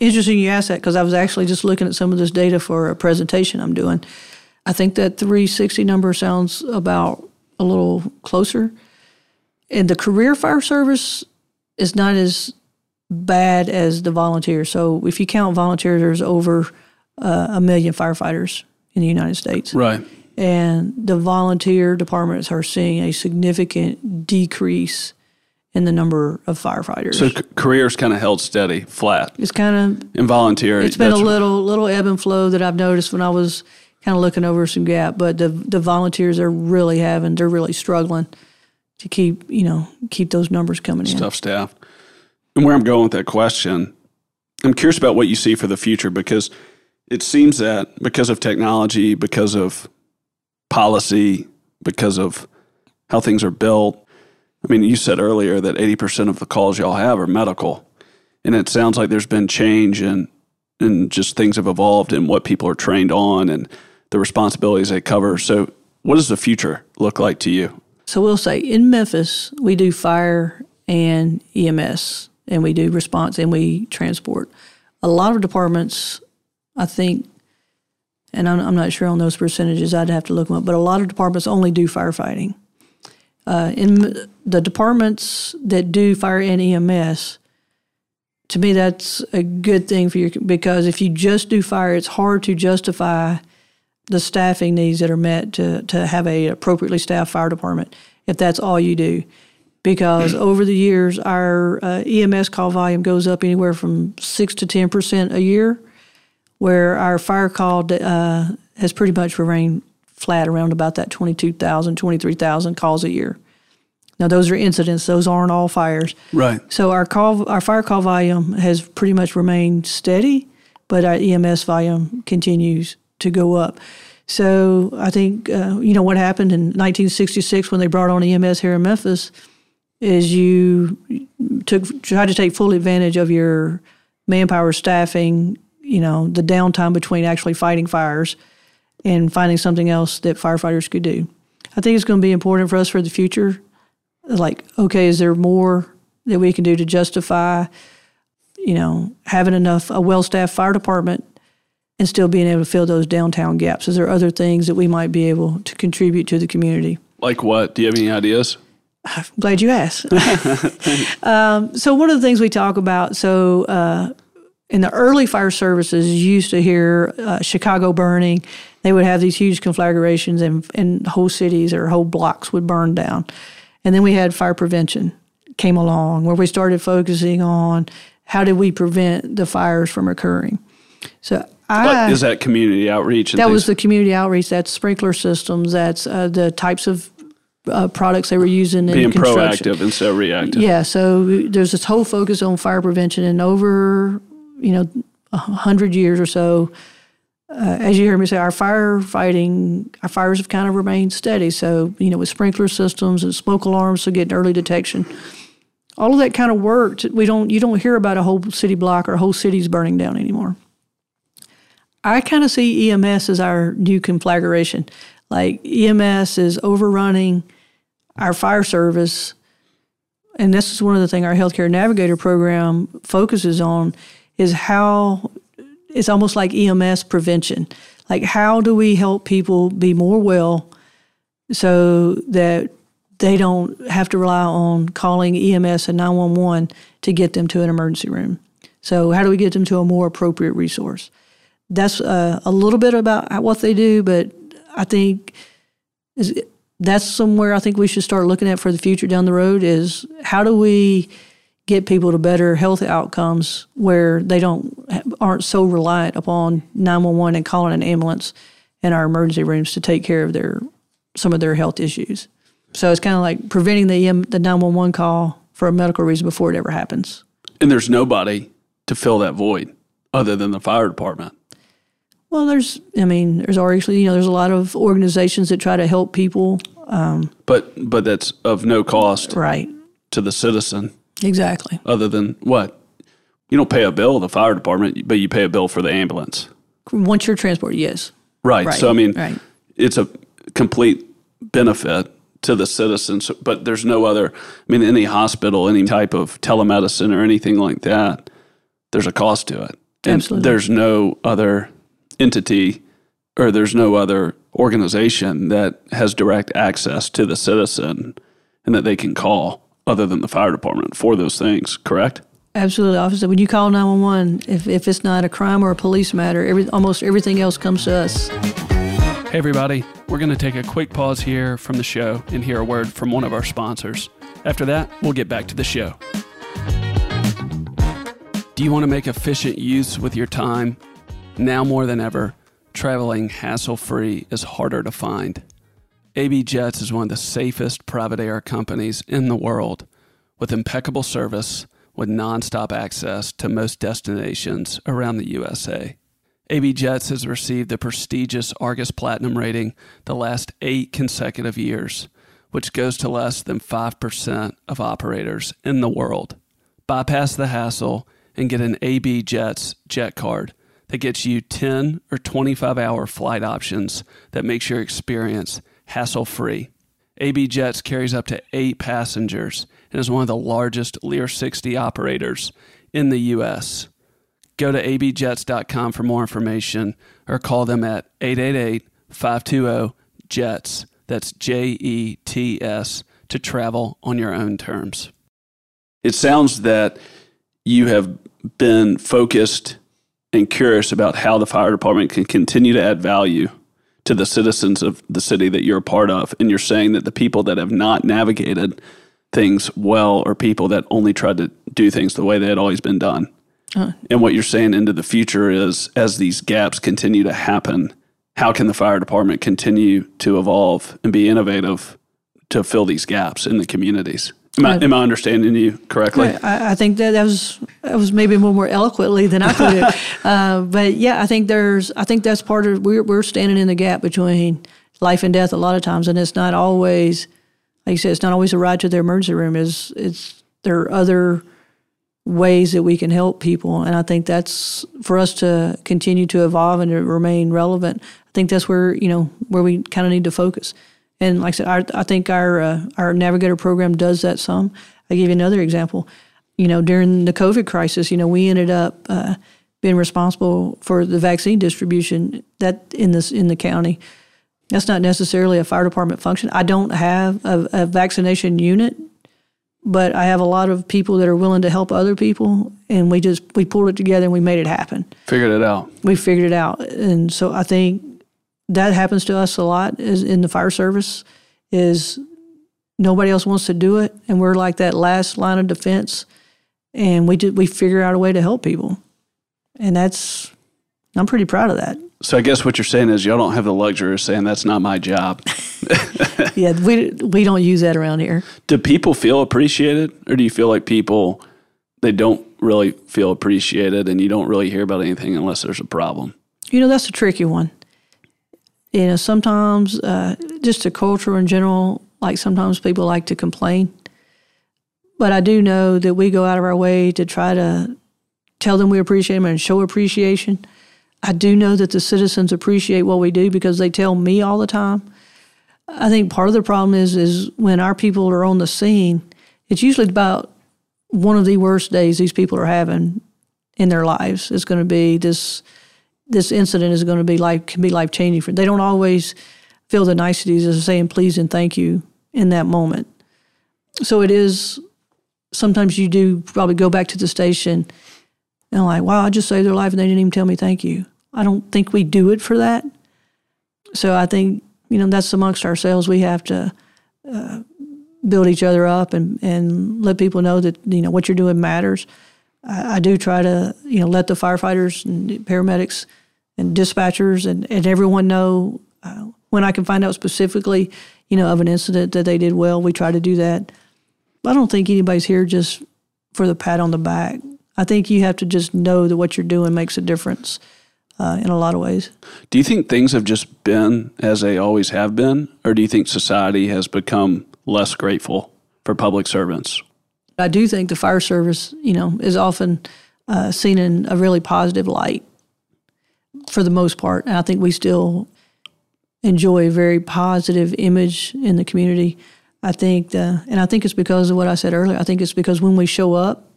Interesting you asked that because I was actually just looking at some of this data for a presentation I'm doing. I think that 360 number sounds about a little closer. And the career fire service is not as bad as the volunteer. So if you count volunteers, there's over uh, a million firefighters in the United States. Right. And the volunteer departments are seeing a significant decrease in the number of firefighters. So c- careers kind of held steady, flat. it's kind of And volunteer, it's been a little little ebb and flow that I've noticed when I was kind of looking over some gap. But the the volunteers are really having they're really struggling to keep you know keep those numbers coming in. tough staff. And where I'm going with that question, I'm curious about what you see for the future because it seems that because of technology, because of policy, because of how things are built. I mean, you said earlier that 80% of the calls y'all have are medical. And it sounds like there's been change and and just things have evolved in what people are trained on and the responsibilities they cover. So, what does the future look like to you? So we'll say in Memphis we do fire and EMS and we do response and we transport. A lot of departments, I think, and I'm, I'm not sure on those percentages. I'd have to look them up. But a lot of departments only do firefighting. Uh, in the departments that do fire and EMS, to me that's a good thing for you because if you just do fire, it's hard to justify the staffing needs that are met to to have a appropriately staffed fire department if that's all you do. Because over the years, our uh, EMS call volume goes up anywhere from six to ten percent a year, where our fire call uh, has pretty much remained flat around about that 22,000, 23,000 calls a year. Now those are incidents; those aren't all fires. Right. So our call, our fire call volume has pretty much remained steady, but our EMS volume continues to go up. So I think uh, you know what happened in 1966 when they brought on EMS here in Memphis is you took tried to take full advantage of your manpower staffing, you know, the downtime between actually fighting fires and finding something else that firefighters could do. I think it's going to be important for us for the future. Like, okay, is there more that we can do to justify, you know, having enough a well-staffed fire department and still being able to fill those downtown gaps? Is there other things that we might be able to contribute to the community? Like what? Do you have any ideas? I'm glad you asked. um, so one of the things we talk about, so uh, in the early fire services, you used to hear uh, Chicago burning. They would have these huge conflagrations, and, and whole cities or whole blocks would burn down. And then we had fire prevention came along, where we started focusing on how did we prevent the fires from occurring. So I, is that community outreach? that things? was the community outreach. That's sprinkler systems. That's uh, the types of uh, products they were using being in construction. proactive instead of reactive. Yeah, so there's this whole focus on fire prevention, and over you know a hundred years or so, uh, as you hear me say, our firefighting, our fires have kind of remained steady. So you know, with sprinkler systems and smoke alarms, so getting early detection, all of that kind of worked. We don't you don't hear about a whole city block or whole cities burning down anymore. I kind of see EMS as our new conflagration. Like EMS is overrunning our fire service. And this is one of the things our healthcare navigator program focuses on is how it's almost like EMS prevention. Like how do we help people be more well so that they don't have to rely on calling EMS and 911 to get them to an emergency room. So how do we get them to a more appropriate resource? That's uh, a little bit about what they do, but I think is that's somewhere I think we should start looking at for the future down the road is how do we get people to better health outcomes where they don't aren't so reliant upon 911 and calling an ambulance in our emergency rooms to take care of their some of their health issues. So it's kind of like preventing the the 911 call for a medical reason before it ever happens. And there's nobody to fill that void other than the fire department. Well, there's, I mean, there's obviously, you know, there's a lot of organizations that try to help people. Um, but but that's of no cost, right, to the citizen. Exactly. Other than what, you don't pay a bill to the fire department, but you pay a bill for the ambulance. Once you're transported, yes. Right. right. So I mean, right. it's a complete benefit to the citizens, but there's no other. I mean, any hospital, any type of telemedicine or anything like that, there's a cost to it. And Absolutely. There's no other entity or there's no other organization that has direct access to the citizen and that they can call other than the fire department for those things, correct? Absolutely, officer. When you call 911, if, if it's not a crime or a police matter, every, almost everything else comes to us. Hey, everybody. We're going to take a quick pause here from the show and hear a word from one of our sponsors. After that, we'll get back to the show. Do you want to make efficient use with your time? Now more than ever, traveling hassle free is harder to find. AB Jets is one of the safest private air companies in the world, with impeccable service, with nonstop access to most destinations around the USA. AB Jets has received the prestigious Argus Platinum rating the last eight consecutive years, which goes to less than 5% of operators in the world. Bypass the hassle and get an AB Jets jet card that gets you 10 or 25 hour flight options that makes your experience hassle free. AB Jets carries up to eight passengers and is one of the largest Lear 60 operators in the U.S. Go to abjets.com for more information or call them at 888 520 JETS. That's J E T S to travel on your own terms. It sounds that you have been focused and curious about how the fire department can continue to add value to the citizens of the city that you're a part of. And you're saying that the people that have not navigated things well are people that only tried to do things the way they had always been done. Uh, and what you're saying into the future is as these gaps continue to happen, how can the fire department continue to evolve and be innovative to fill these gaps in the communities? Am I, am I understanding you correctly? I, I, think that that was that was maybe more more eloquently than I could have. uh, but yeah, I think there's I think that's part of we're we're standing in the gap between life and death a lot of times, and it's not always like you said, it's not always a ride to the emergency room. Is it's there are other ways that we can help people, and I think that's for us to continue to evolve and to remain relevant. I think that's where you know where we kind of need to focus. And like I said, our, I think our uh, our navigator program does that some. I give you another example. You know, during the COVID crisis, you know, we ended up uh, being responsible for the vaccine distribution that in this in the county. That's not necessarily a fire department function. I don't have a, a vaccination unit, but I have a lot of people that are willing to help other people, and we just we pulled it together and we made it happen. Figured it out. We figured it out, and so I think that happens to us a lot is in the fire service is nobody else wants to do it and we're like that last line of defense and we did we figure out a way to help people and that's i'm pretty proud of that so i guess what you're saying is y'all don't have the luxury of saying that's not my job yeah we we don't use that around here do people feel appreciated or do you feel like people they don't really feel appreciated and you don't really hear about anything unless there's a problem you know that's a tricky one you know, sometimes uh, just the culture in general, like sometimes people like to complain. But I do know that we go out of our way to try to tell them we appreciate them and show appreciation. I do know that the citizens appreciate what we do because they tell me all the time. I think part of the problem is is when our people are on the scene, it's usually about one of the worst days these people are having in their lives. It's going to be this this incident is going to be life can be life changing for. They don't always feel the niceties of saying please and thank you in that moment. So it is. Sometimes you do probably go back to the station and like, wow, I just saved their life and they didn't even tell me thank you. I don't think we do it for that. So I think you know that's amongst ourselves. We have to uh, build each other up and and let people know that you know what you're doing matters. I, I, do try to, you know, let the firefighters and paramedics and dispatchers and, and everyone know uh, when I can find out specifically, you know, of an incident that they did well. We try to do that. I don't think anybody's here just for the pat on the back. I think you have to just know that what you're doing makes a difference uh, in a lot of ways. Do you think things have just been as they always have been, or do you think society has become less grateful for public servants? I do think the fire service, you know, is often uh, seen in a really positive light for the most part. And I think we still enjoy a very positive image in the community. I think, the, and I think it's because of what I said earlier. I think it's because when we show up,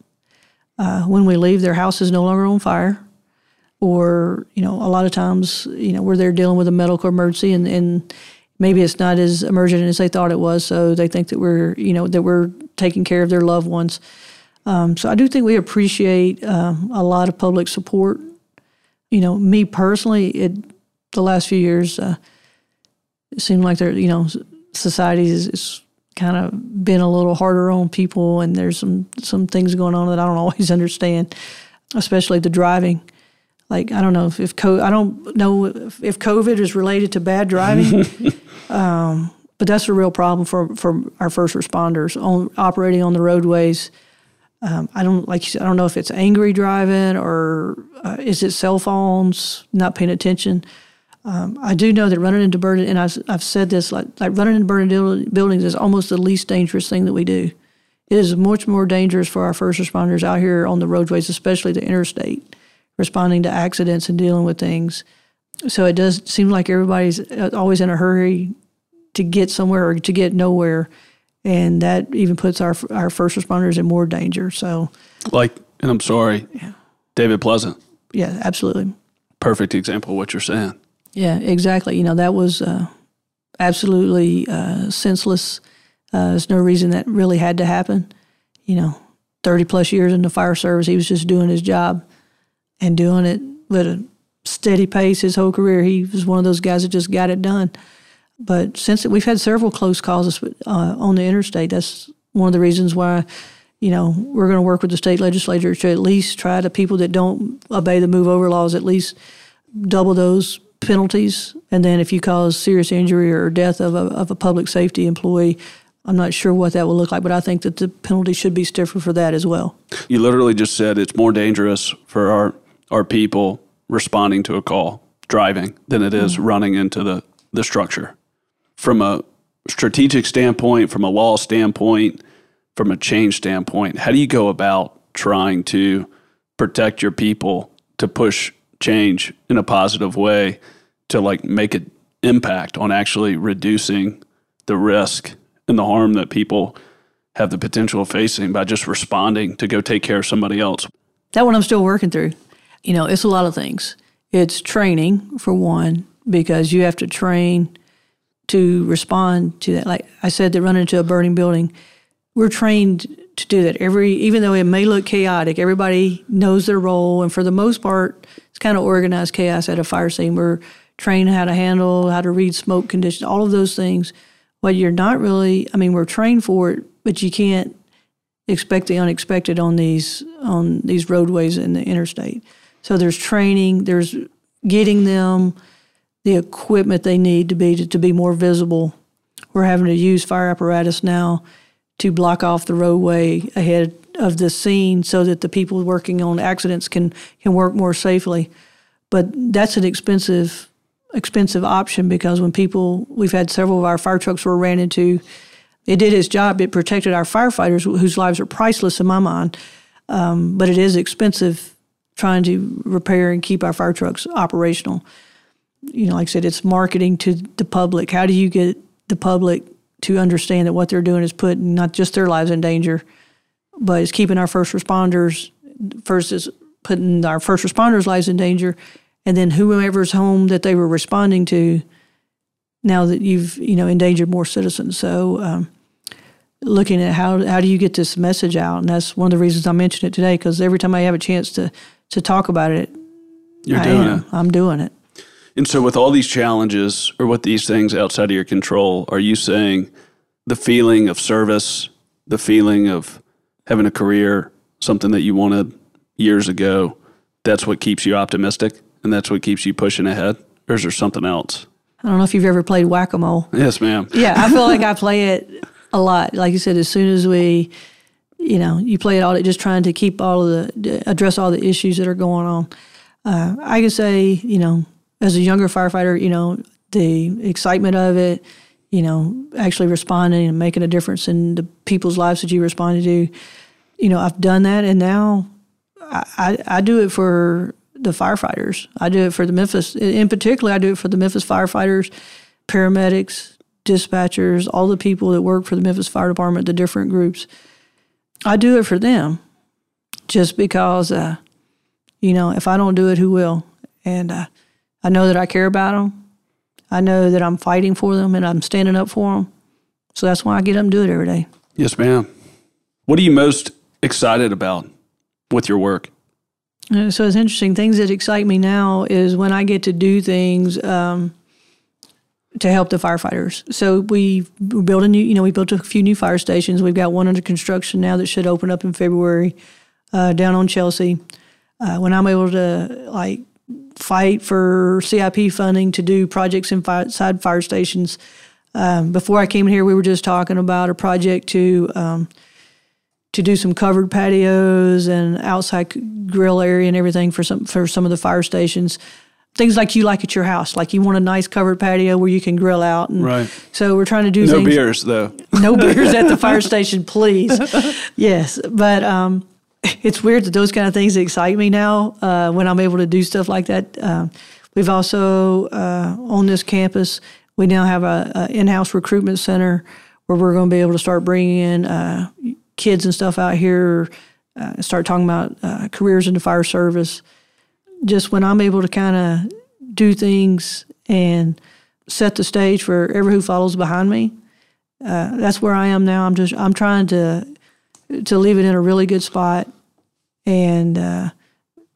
uh, when we leave, their house is no longer on fire, or you know, a lot of times, you know, we're there dealing with a medical emergency, and, and maybe it's not as emergent as they thought it was. So they think that we're, you know, that we're taking care of their loved ones. Um, so I do think we appreciate uh, a lot of public support. You know, me personally, it the last few years, uh, it seemed like there, you know, society is, is kind of been a little harder on people, and there's some some things going on that I don't always understand, especially the driving like I don't know if, if co- I don't know if, if COVID is related to bad driving, um, but that's a real problem for, for our first responders on operating on the roadways. Um, I don't like said, I don't know if it's angry driving or uh, is it cell phones not paying attention. Um, I do know that running into burning, and I've, I've said this like, like running into burning buildings is almost the least dangerous thing that we do. It is much more dangerous for our first responders out here on the roadways, especially the interstate responding to accidents and dealing with things. So it does seem like everybody's uh, always in a hurry to get somewhere or to get nowhere, and that even puts our our first responders in more danger. So, like, and I'm sorry, yeah. David Pleasant. Yeah, absolutely. Perfect example of what you're saying. Yeah, exactly. You know, that was uh, absolutely uh, senseless. Uh, there's no reason that really had to happen. You know, 30 plus years in the fire service, he was just doing his job and doing it with a steady pace his whole career. He was one of those guys that just got it done. But since we've had several close calls uh, on the interstate, that's one of the reasons why, you know, we're going to work with the state legislature to at least try to people that don't obey the move over laws, at least double those penalties. And then if you cause serious injury or death of a, of a public safety employee, I'm not sure what that will look like, but I think that the penalty should be stiffer for that as well. You literally just said it's more dangerous for our, our people responding to a call driving than it is mm-hmm. running into the, the structure. From a strategic standpoint, from a law standpoint, from a change standpoint, how do you go about trying to protect your people to push change in a positive way to like make an impact on actually reducing the risk and the harm that people have the potential of facing by just responding to go take care of somebody else? That one I'm still working through. You know, it's a lot of things. It's training for one, because you have to train to respond to that. Like I said, to run into a burning building, we're trained to do that. Every even though it may look chaotic, everybody knows their role, and for the most part, it's kind of organized chaos at a fire scene. We're trained how to handle, how to read smoke conditions, all of those things. What you're not really, I mean, we're trained for it, but you can't expect the unexpected on these on these roadways in the interstate. So there's training, there's getting them the equipment they need to be to, to be more visible. We're having to use fire apparatus now to block off the roadway ahead of the scene so that the people working on accidents can can work more safely. But that's an expensive expensive option because when people we've had several of our fire trucks were ran into it did its job it protected our firefighters whose lives are priceless in my mind um, but it is expensive trying to repair and keep our fire trucks operational. You know like i said it's marketing to the public. How do you get the public to understand that what they're doing is putting not just their lives in danger but it's keeping our first responders first is putting our first responders lives in danger? And then whoever's home that they were responding to now that you've you know endangered more citizens. So um, looking at how how do you get this message out? And that's one of the reasons i mentioned it today because every time i have a chance to to talk about it You're I doing am. it. i'm doing it And so, with all these challenges or with these things outside of your control, are you saying the feeling of service, the feeling of having a career, something that you wanted years ago, that's what keeps you optimistic and that's what keeps you pushing ahead? Or is there something else? i don't know if you've ever played whack-a-mole Yes, ma'am. yeah, I feel like I play it a lot. Like you said, as soon as we, you know, you play it all, just trying to keep all of the, address all the issues that are going on. Uh, I can say, you know, as a younger firefighter, you know, the excitement of it, you know, actually responding and making a difference in the people's lives that you responded to, you know, I've done that, and now I, I, I do it for the firefighters. I do it for the Memphis, in particular, I do it for the Memphis firefighters, paramedics, dispatchers, all the people that work for the Memphis Fire Department, the different groups. I do it for them just because, uh, you know, if I don't do it, who will? And uh, I know that I care about them. I know that I'm fighting for them and I'm standing up for them. So that's why I get up and do it every day. Yes, ma'am. What are you most excited about with your work? Uh, So it's interesting. Things that excite me now is when I get to do things um, to help the firefighters. So we built a new, you know, we built a few new fire stations. We've got one under construction now that should open up in February uh, down on Chelsea. Uh, when I'm able to like fight for CIP funding to do projects inside fire stations. Um, before I came here, we were just talking about a project to um, to do some covered patios and outside grill area and everything for some for some of the fire stations. Things like you like at your house, like you want a nice covered patio where you can grill out. And Right. So we're trying to do No things. beers, though. No beers at the fire station, please. Yes, but um, it's weird that those kind of things excite me now uh, when I'm able to do stuff like that. Um, we've also uh, on this campus we now have a, a in-house recruitment center where we're going to be able to start bringing in uh, kids and stuff out here, uh, start talking about uh, careers in the fire service. Just when I'm able to kind of do things and set the stage for everyone who follows behind me uh, that's where I am now. I'm just I'm trying to to leave it in a really good spot and uh,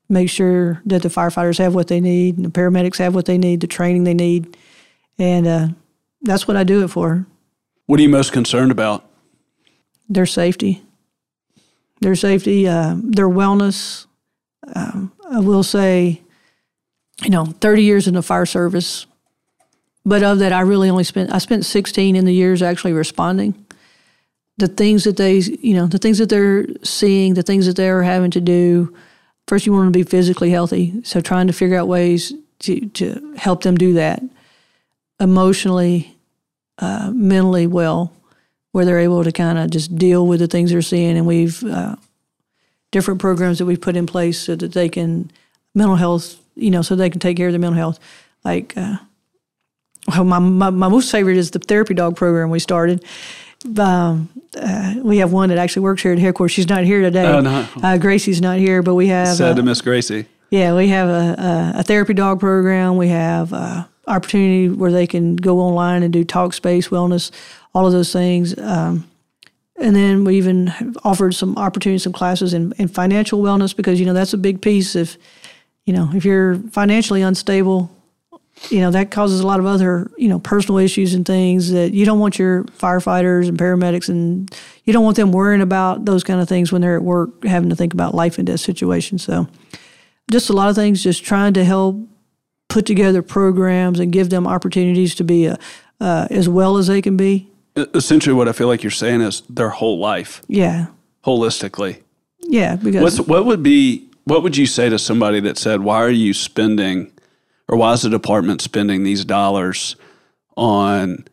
make sure that the firefighters have what they need and the paramedics have what they need, the training they need, and uh, that's what I do it for. What are you most concerned about? Their safety, their safety, uh, their wellness. Um, I will say, you know, 30 years in the fire service, but of that, I really only spent I spent 16 in the years actually responding. the things that they, you know, the things that they're seeing, the things that they're having to do. First, you want them to be physically healthy. So, trying to figure out ways to, to help them do that emotionally, uh, mentally well, where they're able to kind of just deal with the things they're seeing. And we've uh, different programs that we've put in place so that they can mental health, you know, so they can take care of their mental health. Like, uh, well, my, my, my most favorite is the therapy dog program we started. Um, uh, we have one that actually works here at headquarters. She's not here today. Oh, no. Uh, Gracie's not here, but we have. Sad to miss Gracie. yeah, we have a, a, a therapy dog program. We have uh, opportunity where they can go online and do talk space wellness, all of those things. Um, and then we even offered some opportunities, some classes in, in financial wellness because you know that's a big piece. If you know if you're financially unstable, you know that causes a lot of other you know personal issues and things that you don't want your firefighters and paramedics and you don't want them worrying about those kind of things when they're at work having to think about life and death situations. So just a lot of things, just trying to help put together programs and give them opportunities to be uh, uh, as well as they can be. Essentially, what I feel like you're saying is their whole life, Yeah, holistically. yeah. Because What's what would be what would you say to somebody that said, "Why are you spending, or why is the department spending these dollars on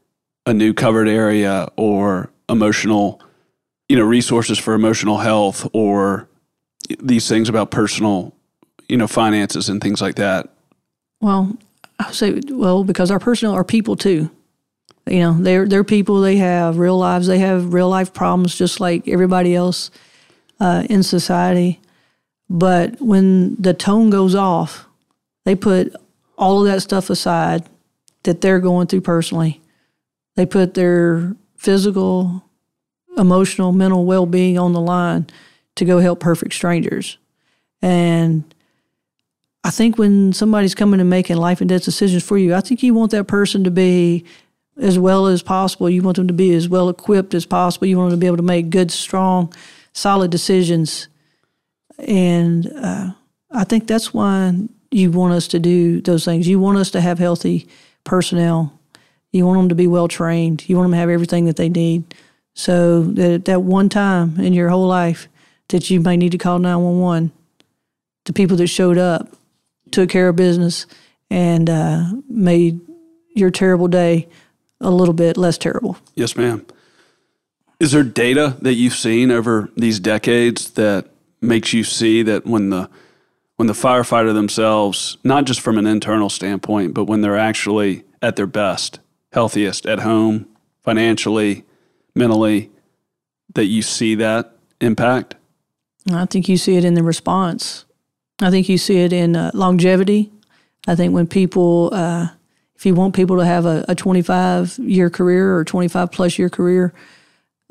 a new covered area or emotional, you know, resources for emotional health or these things about personal, you know, finances and things like that?" Well, I would say, well, because our personal are people too. You know, they're they're people. They have real lives. They have real life problems, just like everybody else uh, in society. But when the tone goes off, they put all of that stuff aside that they're going through personally. They put their physical, emotional, mental well being on the line to go help perfect strangers. And I think when somebody's coming and making life and death decisions for you, I think you want that person to be as well as possible. You want them to be as well equipped as possible. You want them to be able to make good, strong, solid decisions. And uh, I think that's why you want us to do those things. You want us to have healthy personnel. You want them to be well trained. You want them to have everything that they need. So that at that one time in your whole life that you may need to call 911, the people that showed up took care of business and uh, made your terrible day a little bit less terrible. Yes, ma'am. Is there data that you've seen over these decades that makes you see that when the when the firefighter themselves, not just from an internal standpoint, but when they're actually at their best, healthiest at home, financially, mentally, that you see that impact? I think you see it in the response. I think you see it in uh, longevity. I think when people, uh, if you want people to have a, a 25 year career or 25 plus year career,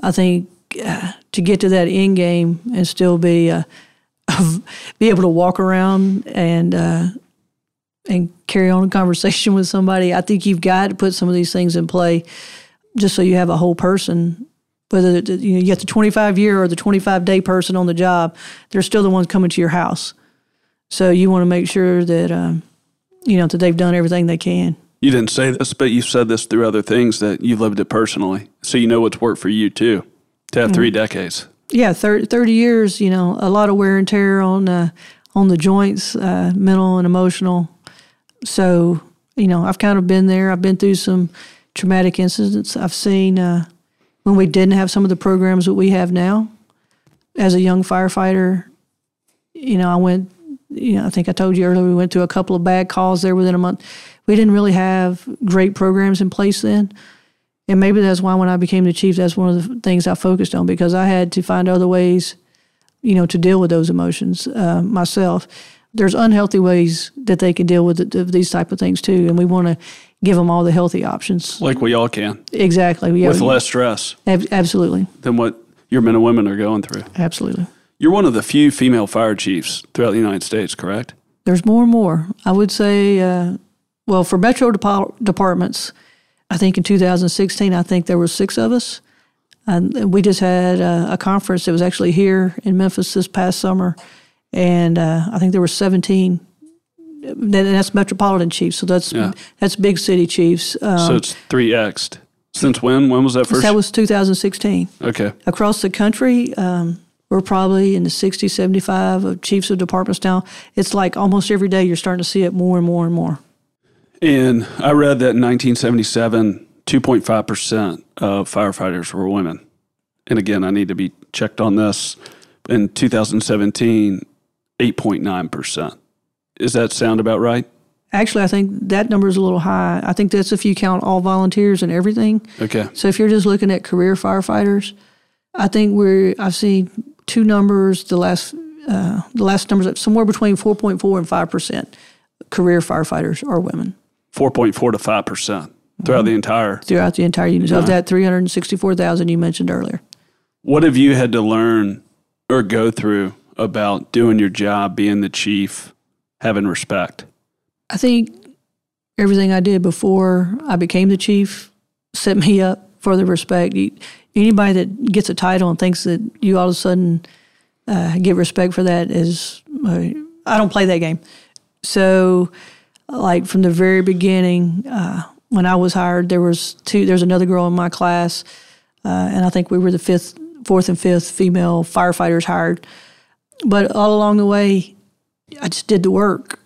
I think uh, to get to that end game and still be uh, be able to walk around and uh, and carry on a conversation with somebody, I think you've got to put some of these things in play just so you have a whole person. Whether you know you get the 25 year or the 25 day person on the job, they're still the ones coming to your house. So you want to make sure that um, you know that they've done everything they can. You didn't say this, but you've said this through other things that you've lived it personally. So you know what's worked for you too, to have three decades. Yeah, 30, 30 years. You know, a lot of wear and tear on uh, on the joints, uh, mental and emotional. So you know, I've kind of been there. I've been through some traumatic incidents. I've seen uh, when we didn't have some of the programs that we have now. As a young firefighter, you know, I went. You know, I think I told you earlier we went through a couple of bad calls there within a month. We didn't really have great programs in place then. And maybe that's why when I became the chief, that's one of the things I focused on because I had to find other ways, you know, to deal with those emotions uh, myself. There's unhealthy ways that they can deal with it, of these type of things too, and we want to give them all the healthy options. Like we all can, Exactly. Yeah, with less stress ab- absolutely, than what your men and women are going through. absolutely. You're one of the few female fire chiefs throughout the United States, correct? There's more and more. I would say, uh, well, for metro depo- departments, I think in 2016, I think there were six of us. And we just had a, a conference that was actually here in Memphis this past summer, and uh, I think there were 17. And that's metropolitan chiefs, so that's Yeah. that's big city chiefs. Um, so it's three xed. Since when? When was that first? That was 2016. okay. Across the country, um, we're probably in the 60, 75 of chiefs of departments now. It's like almost every day you're starting to see it more and more and more. And I read that in 1977, 2.5% of firefighters were women. And again, I need to be checked on this. In 2017, 8.9%. Does that sound about right? Actually, I think that number is a little high. I think that's if you count all volunteers and everything. Okay. So if you're just looking at career firefighters, I think we're I've seen two numbers. The last uh, the last numbers somewhere between 4.4 and 5 percent career firefighters are women 4.4 to 5% throughout the entire. throughout the entire unit of that 364,000 you mentioned earlier. What have you had to learn or go through about doing your job, being the chief, having respect? I think everything I did before I became the chief set me up for the respect. Anybody that gets a title and thinks that you all of a sudden uh, get respect for that is, uh, I don't play that game. So, like from the very beginning, uh, when I was hired, there was two. There's another girl in my class, uh, and I think we were the fifth, fourth, and fifth female firefighters hired. But all along the way, I just did the work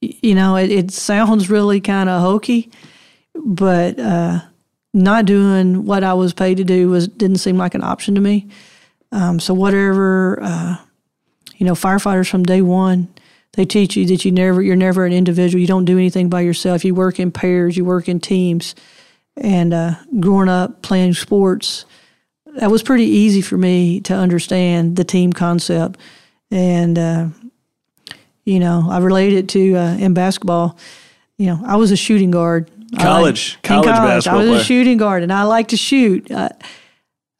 you know, it, it sounds really kind of hokey, but uh, not doing what I was paid to do was didn't seem like an option to me. Um, so whatever, uh, you know, firefighters from day one, they teach you that you never, you're never an individual. You don't do anything by yourself. You work in pairs. You work in teams. And uh, growing up playing sports, that was pretty easy for me to understand the team concept. And uh, you know, I related it to uh, in basketball. You know, I was a shooting guard. College- in college basketball I was player. a shooting guard, and I like to shoot. I,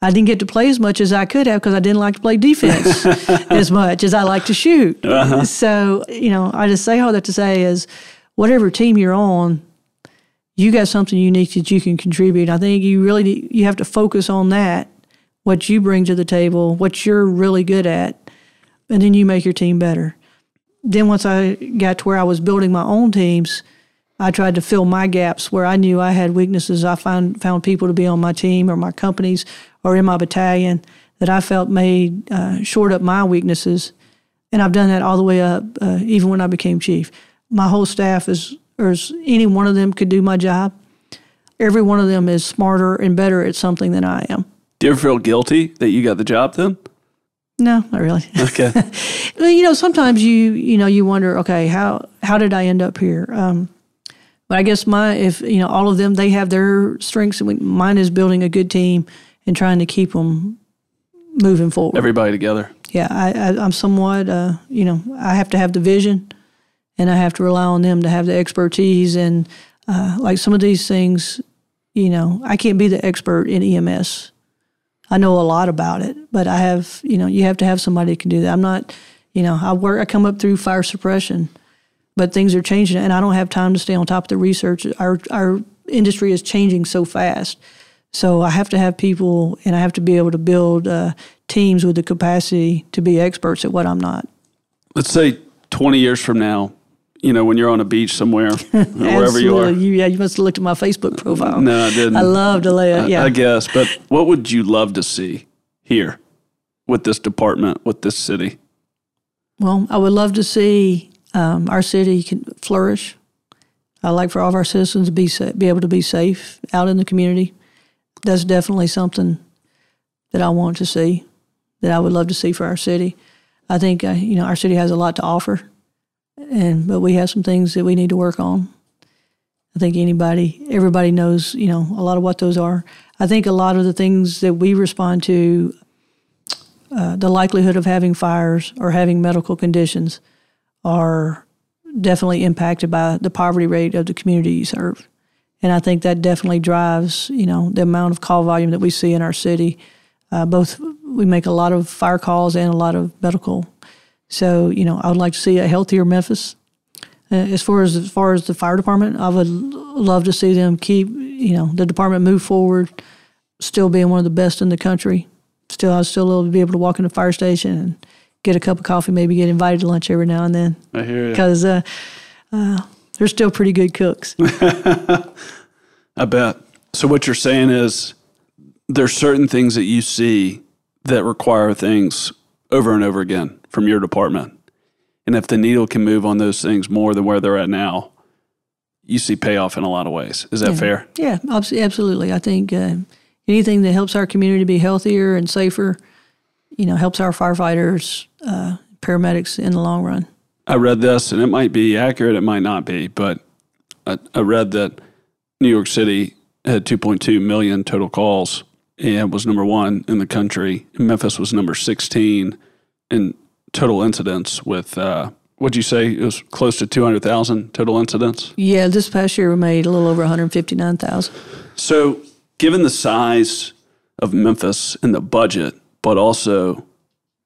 I didn't get to play as much as I could have because I didn't like to play defense as much as I like to shoot. Uh-huh. So, you know, I just say all that to say is whatever team you're on, you got something unique that you can contribute. I think you really need- you have to focus on that, what you bring to the table, what you're really good at, and then you make your team better. Then once I got to where I was building my own teams, I tried to fill my gaps where I knew I had weaknesses. I found found people to be on my team or my companies or in my battalion that I felt made uh, shored up my weaknesses, and I've done that all the way up, uh, even when I became chief. My whole staff is, or is any one of them could do my job. Every one of them is smarter and better at something than I am. Do you ever feel guilty that you got the job then? No, not really. Okay. You know, sometimes you you know you wonder, okay, how how did I end up here? Um, but I guess my if you know all of them, they have their strengths, and we, mine is building a good team and trying to keep them moving forward. Everybody together. yeah, I, I, I'm somewhat, uh, you know, I have to have the vision, and I have to rely on them to have the expertise, and uh, like some of these things, you know, I can't be the expert in EMS. I know a lot about it, but I have, you know, you have to have somebody that can do that. I'm not, you know, I work, I come up through fire suppression, but things are changing, and I don't have time to stay on top of the research. Our our industry is changing so fast, so I have to have people, and I have to be able to build uh, teams with the capacity to be experts at what I'm not. Let's say 20 years from now, you know, when you're on a beach somewhere, wherever you are. Absolutely. yeah, you must have looked at my Facebook profile. No, I didn't. I love to lay it. Yeah, I guess. But what would you love to see here with this department, with this city? Well, I would love to see um, our city can flourish. I like for all of our citizens to be sa- be able to be safe out in the community. That's definitely something that I want to see. That I would love to see for our city. I think uh, you know our city has a lot to offer, and but we have some things that we need to work on. I think anybody, everybody knows, you know, a lot of what those are. I think a lot of the things that we respond to uh, the likelihood of having fires or having medical conditions are definitely impacted by the poverty rate of the community you serve. And I think that definitely drives, you know, the amount of call volume that we see in our city. Uh, both we make a lot of fire calls and a lot of medical. So, you know, I would like to see a healthier Memphis. Uh, as far as as far as the fire department, I would love to see them keep, you know, the department move forward, still being one of the best in the country. Still, I'd still be able to walk in the fire station and get a cup of coffee, maybe get invited to lunch every now and then I hear you. because uh, uh, they're still pretty good cooks. I bet. So what you're saying is there's certain things that you see that require things over and over again from your department. And if the needle can move on those things more than where they're at now, you see payoff in a lot of ways. Is that yeah. fair? Yeah, absolutely. I think uh, anything that helps our community be healthier and safer, you know, helps our firefighters, uh, paramedics in the long run. I read this, and it might be accurate, it might not be, but I, I read that New York City had 2.2 million total calls and was number one in the country. Memphis was number 16 in total incidents with, uh, what'd you say? It was close to 200,000 total incidents? Yeah, this past year we made a little over 159,000. So, given the size of Memphis and the budget, but also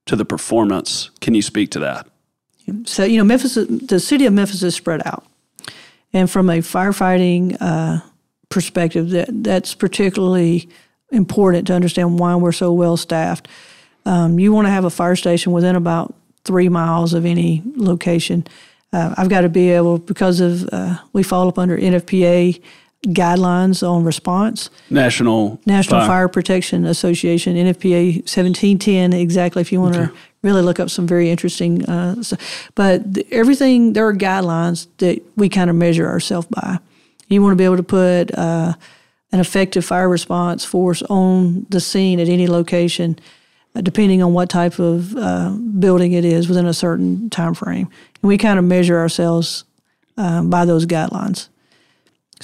to the performance, can you speak to that? So, you know, Memphis, the city of Memphis is spread out. And from a firefighting uh, perspective, that, that's particularly important to understand why we're so well staffed. Um, you want to have a fire station within about three miles of any location. Uh, I've got to be able, because of uh, we fall up under NFPA guidelines on response. National National Fire, Fire Protection Association, NFPA 1710, exactly, if you want okay. to really look up some very interesting uh, stuff. But the, everything, there are guidelines that we kind of measure ourselves by. You want to be able to put uh, an effective fire response force on the scene at any location, uh, depending on what type of uh, building it is within a certain time frame. And we kind of measure ourselves um, by those guidelines.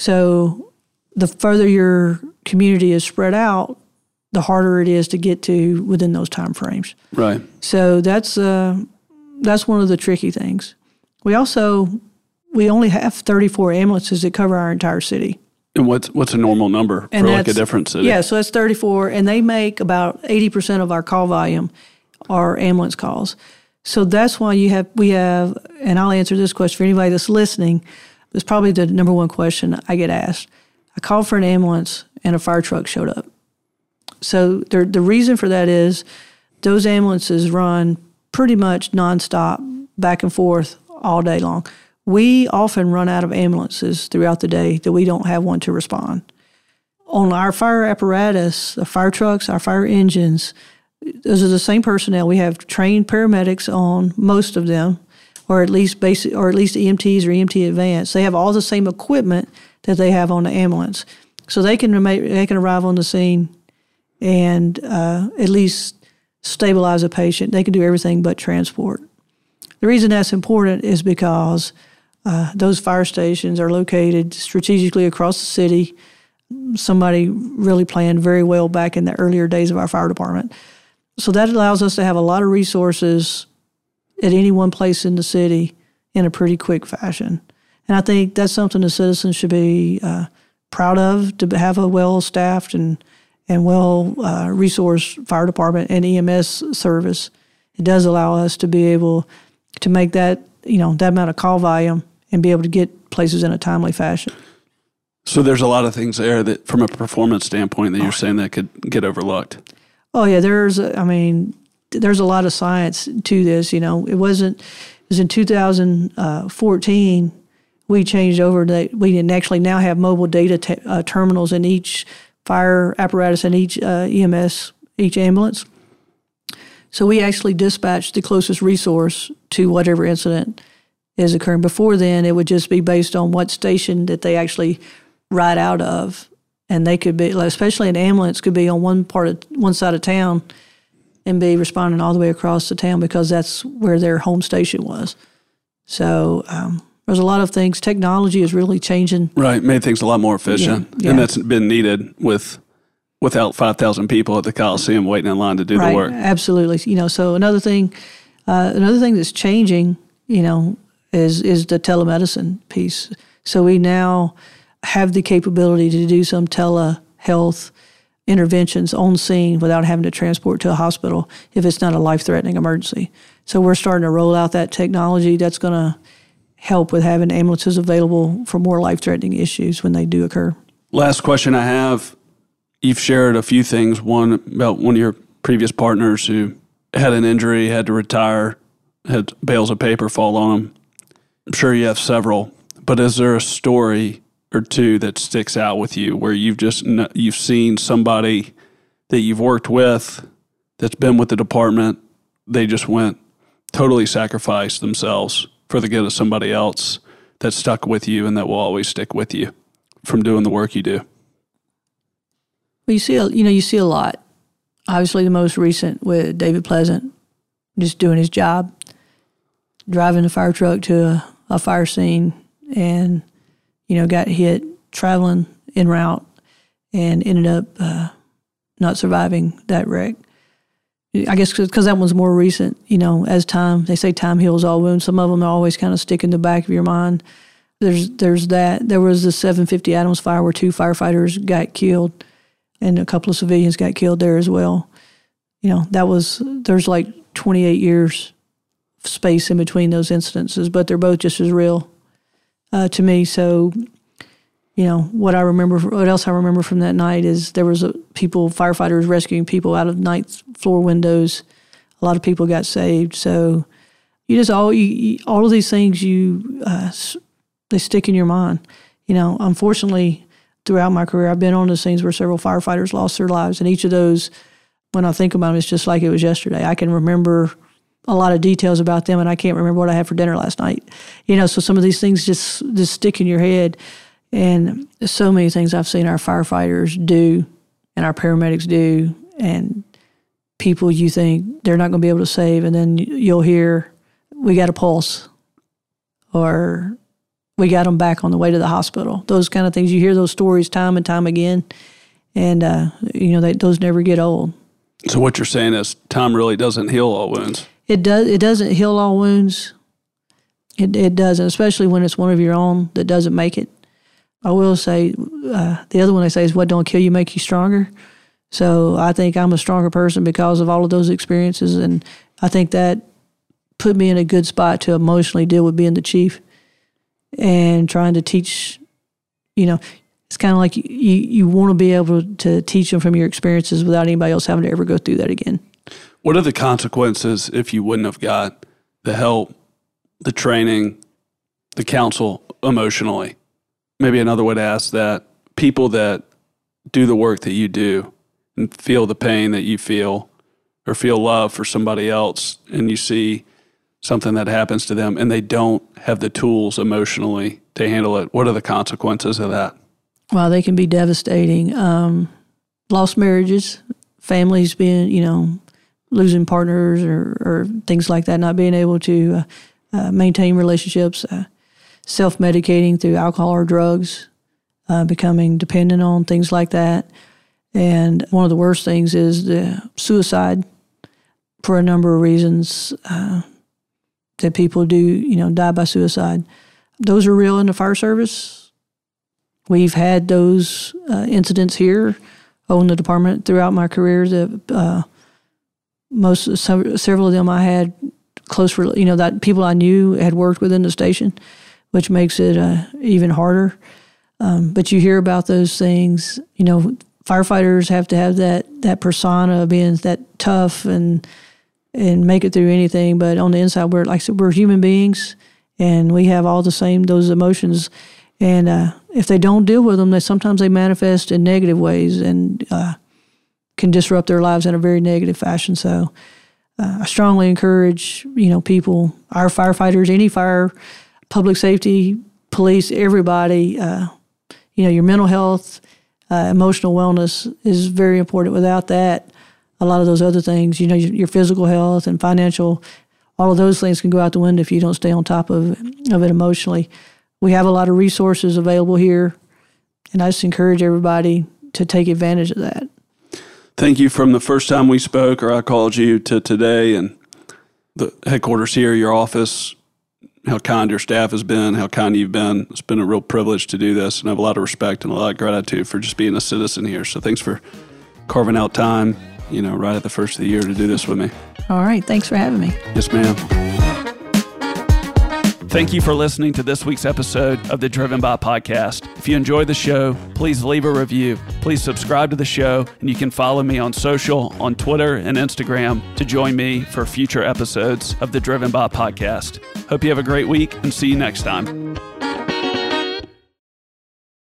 So the further your community is spread out, the harder it is to get to within those time frames. Right. So that's uh, that's one of the tricky things. We also we only have 34 ambulances that cover our entire city. And what's what's a normal number and for like a different city? Yeah, so that's 34, and they make about 80% of our call volume are ambulance calls. So that's why you have we have, and I'll answer this question for anybody that's listening. It's probably the number one question I get asked. I called for an ambulance, and a fire truck showed up. So the the reason for that is those ambulances run pretty much nonstop, back and forth all day long. We often run out of ambulances throughout the day that we don't have one to respond. On our fire apparatus, the fire trucks, our fire engines, those are the same personnel. We have trained paramedics on most of them, or at least basic, or at least EMTs or EMT advanced. They have all the same equipment that they have on the ambulance, so they can they can arrive on the scene and uh, at least stabilize a patient. They can do everything but transport. The reason that's important is because uh, those fire stations are located strategically across the city. Somebody really planned very well back in the earlier days of our fire department. So that allows us to have a lot of resources at any one place in the city in a pretty quick fashion. And I think that's something the citizens should be uh, proud of to have a well staffed and, and well uh, resourced fire department and EMS service. It does allow us to be able to make that, you know, that amount of call volume and be able to get places in a timely fashion. So there's a lot of things there that, from a performance standpoint, that you're saying that could get overlooked. Oh yeah, there's. I mean, there's a lot of science to this. You know, it wasn't. It was in 2014 we changed over that we didn't actually now have mobile data te- uh, terminals in each fire apparatus and each uh, EMS, each ambulance. So we actually dispatched the closest resource to whatever incident is occurring. Before then, it would just be based on what station that they actually ride out of, and they could be, especially an ambulance, could be on one part of one side of town, and be responding all the way across the town because that's where their home station was. So um, there's a lot of things. Technology is really changing. Right, made things a lot more efficient, yeah, yeah. and that's been needed with without five thousand people at the Coliseum waiting in line to do right, the work. Absolutely, you know. So another thing, uh, another thing that's changing, you know, is is the telemedicine piece. So we now have the capability to do some telehealth interventions on scene without having to transport to a hospital if it's not a life threatening emergency. So we're starting to roll out that technology that's going to help with having ambulances available for more life threatening issues when they do occur. Last question I have you've shared a few things. One about one of your previous partners who had an injury, had to retire, had bales of paper fall on him. I'm sure you have several, but is there a story or two that sticks out with you where you've just you've seen somebody that you've worked with that's been with the department they just went totally sacrificed themselves for the good of somebody else that stuck with you and that will always stick with you from doing the work you do. Well you see you know you see a lot. Obviously the most recent with david pleasant just doing his job driving a fire truck to a, a fire scene and you know, got hit traveling en route and ended up uh, not surviving that wreck. I guess because that one's more recent, you know, as time, they say time heals all wounds. Some of them always kind of stick in the back of your mind. There's, there's that. There was the 750 Adams fire where two firefighters got killed and a couple of civilians got killed there as well. You know, that was, there's like 28 years space in between those incidences, but they're both just as real uh, to me. So, you know, what I remember, what else I remember from that night is there was a, people, firefighters rescuing people out of ninth floor windows. A lot of people got saved. So, you just all you, all of these things you uh, they stick in your mind. You know, unfortunately, throughout my career, I've been on the scenes where several firefighters lost their lives, and each of those, when I think about them, it's just like it was yesterday. I can remember a lot of details about them and I can't remember what I had for dinner last night. You know, so some of these things just just stick in your head. And so many things I've seen our firefighters do and our paramedics do and people you think they're not going to be able to save and then you'll hear we got a pulse or we got them back on the way to the hospital. Those kind of things you hear those stories time and time again and uh, you know they, those never get old. So what you're saying is time really doesn't heal all wounds. It does. It doesn't heal all wounds. It it doesn't, especially when it's one of your own that doesn't make it. I will say uh, the other one they say is what don't kill you make you stronger. So I think I'm a stronger person because of all of those experiences, and I think that put me in a good spot to emotionally deal with being the chief and trying to teach. You know, it's kind of like you you want to be able to teach them from your experiences without anybody else having to ever go through that again. What are the consequences if you wouldn't have got the help, the training, the counsel emotionally? Maybe another way to ask that people that do the work that you do and feel the pain that you feel or feel love for somebody else and you see something that happens to them and they don't have the tools emotionally to handle it, what are the consequences of that? Well, they can be devastating. Um, lost marriages, families being, you know, losing partners or, or things like that, not being able to uh, uh, maintain relationships, uh, self medicating through alcohol or drugs, uh, becoming dependent on things like that. And one of the worst things is the suicide for a number of reasons uh, that people do, you know, die by suicide. Those are real in the fire service. We've had those uh, incidents here on the department throughout my career that most several of them I had close, you know, that people I knew had worked within the station, which makes it uh, even harder. Um, but you hear about those things, you know, firefighters have to have that that persona of being that tough and and make it through anything. But on the inside, we're like I said, we're human beings, and we have all the same those emotions. And uh, if they don't deal with them, they sometimes they manifest in negative ways, and uh, can disrupt their lives in a very negative fashion. So uh, I strongly encourage, you know, people, our firefighters, any fire, public safety, police, everybody, uh, you know, your mental health, uh, emotional wellness is very important. Without that, a lot of those other things, you know, your, your, physical health and financial, all of those things can go out the window if you don't stay on top of, of it emotionally. We have a lot of resources available here, and I just encourage everybody to take advantage of that thank you from the first time we spoke or I called you to today and the headquarters here, your office, how kind your staff has been, how kind you've been. It's been a real privilege to do this, and I have a lot of respect and a lot of gratitude for just being a citizen here. So thanks for carving out time, you know, right at the first of the year to do this with me. All right. Thanks for having me. Yes, ma'am. Thank you for listening to this week's episode of the Driven By podcast. If you enjoy the show, please leave a review. Please subscribe to the show, and you can follow me on social, on Twitter and Instagram to join me for future episodes of the Driven By podcast. Hope you have a great week and see you next time.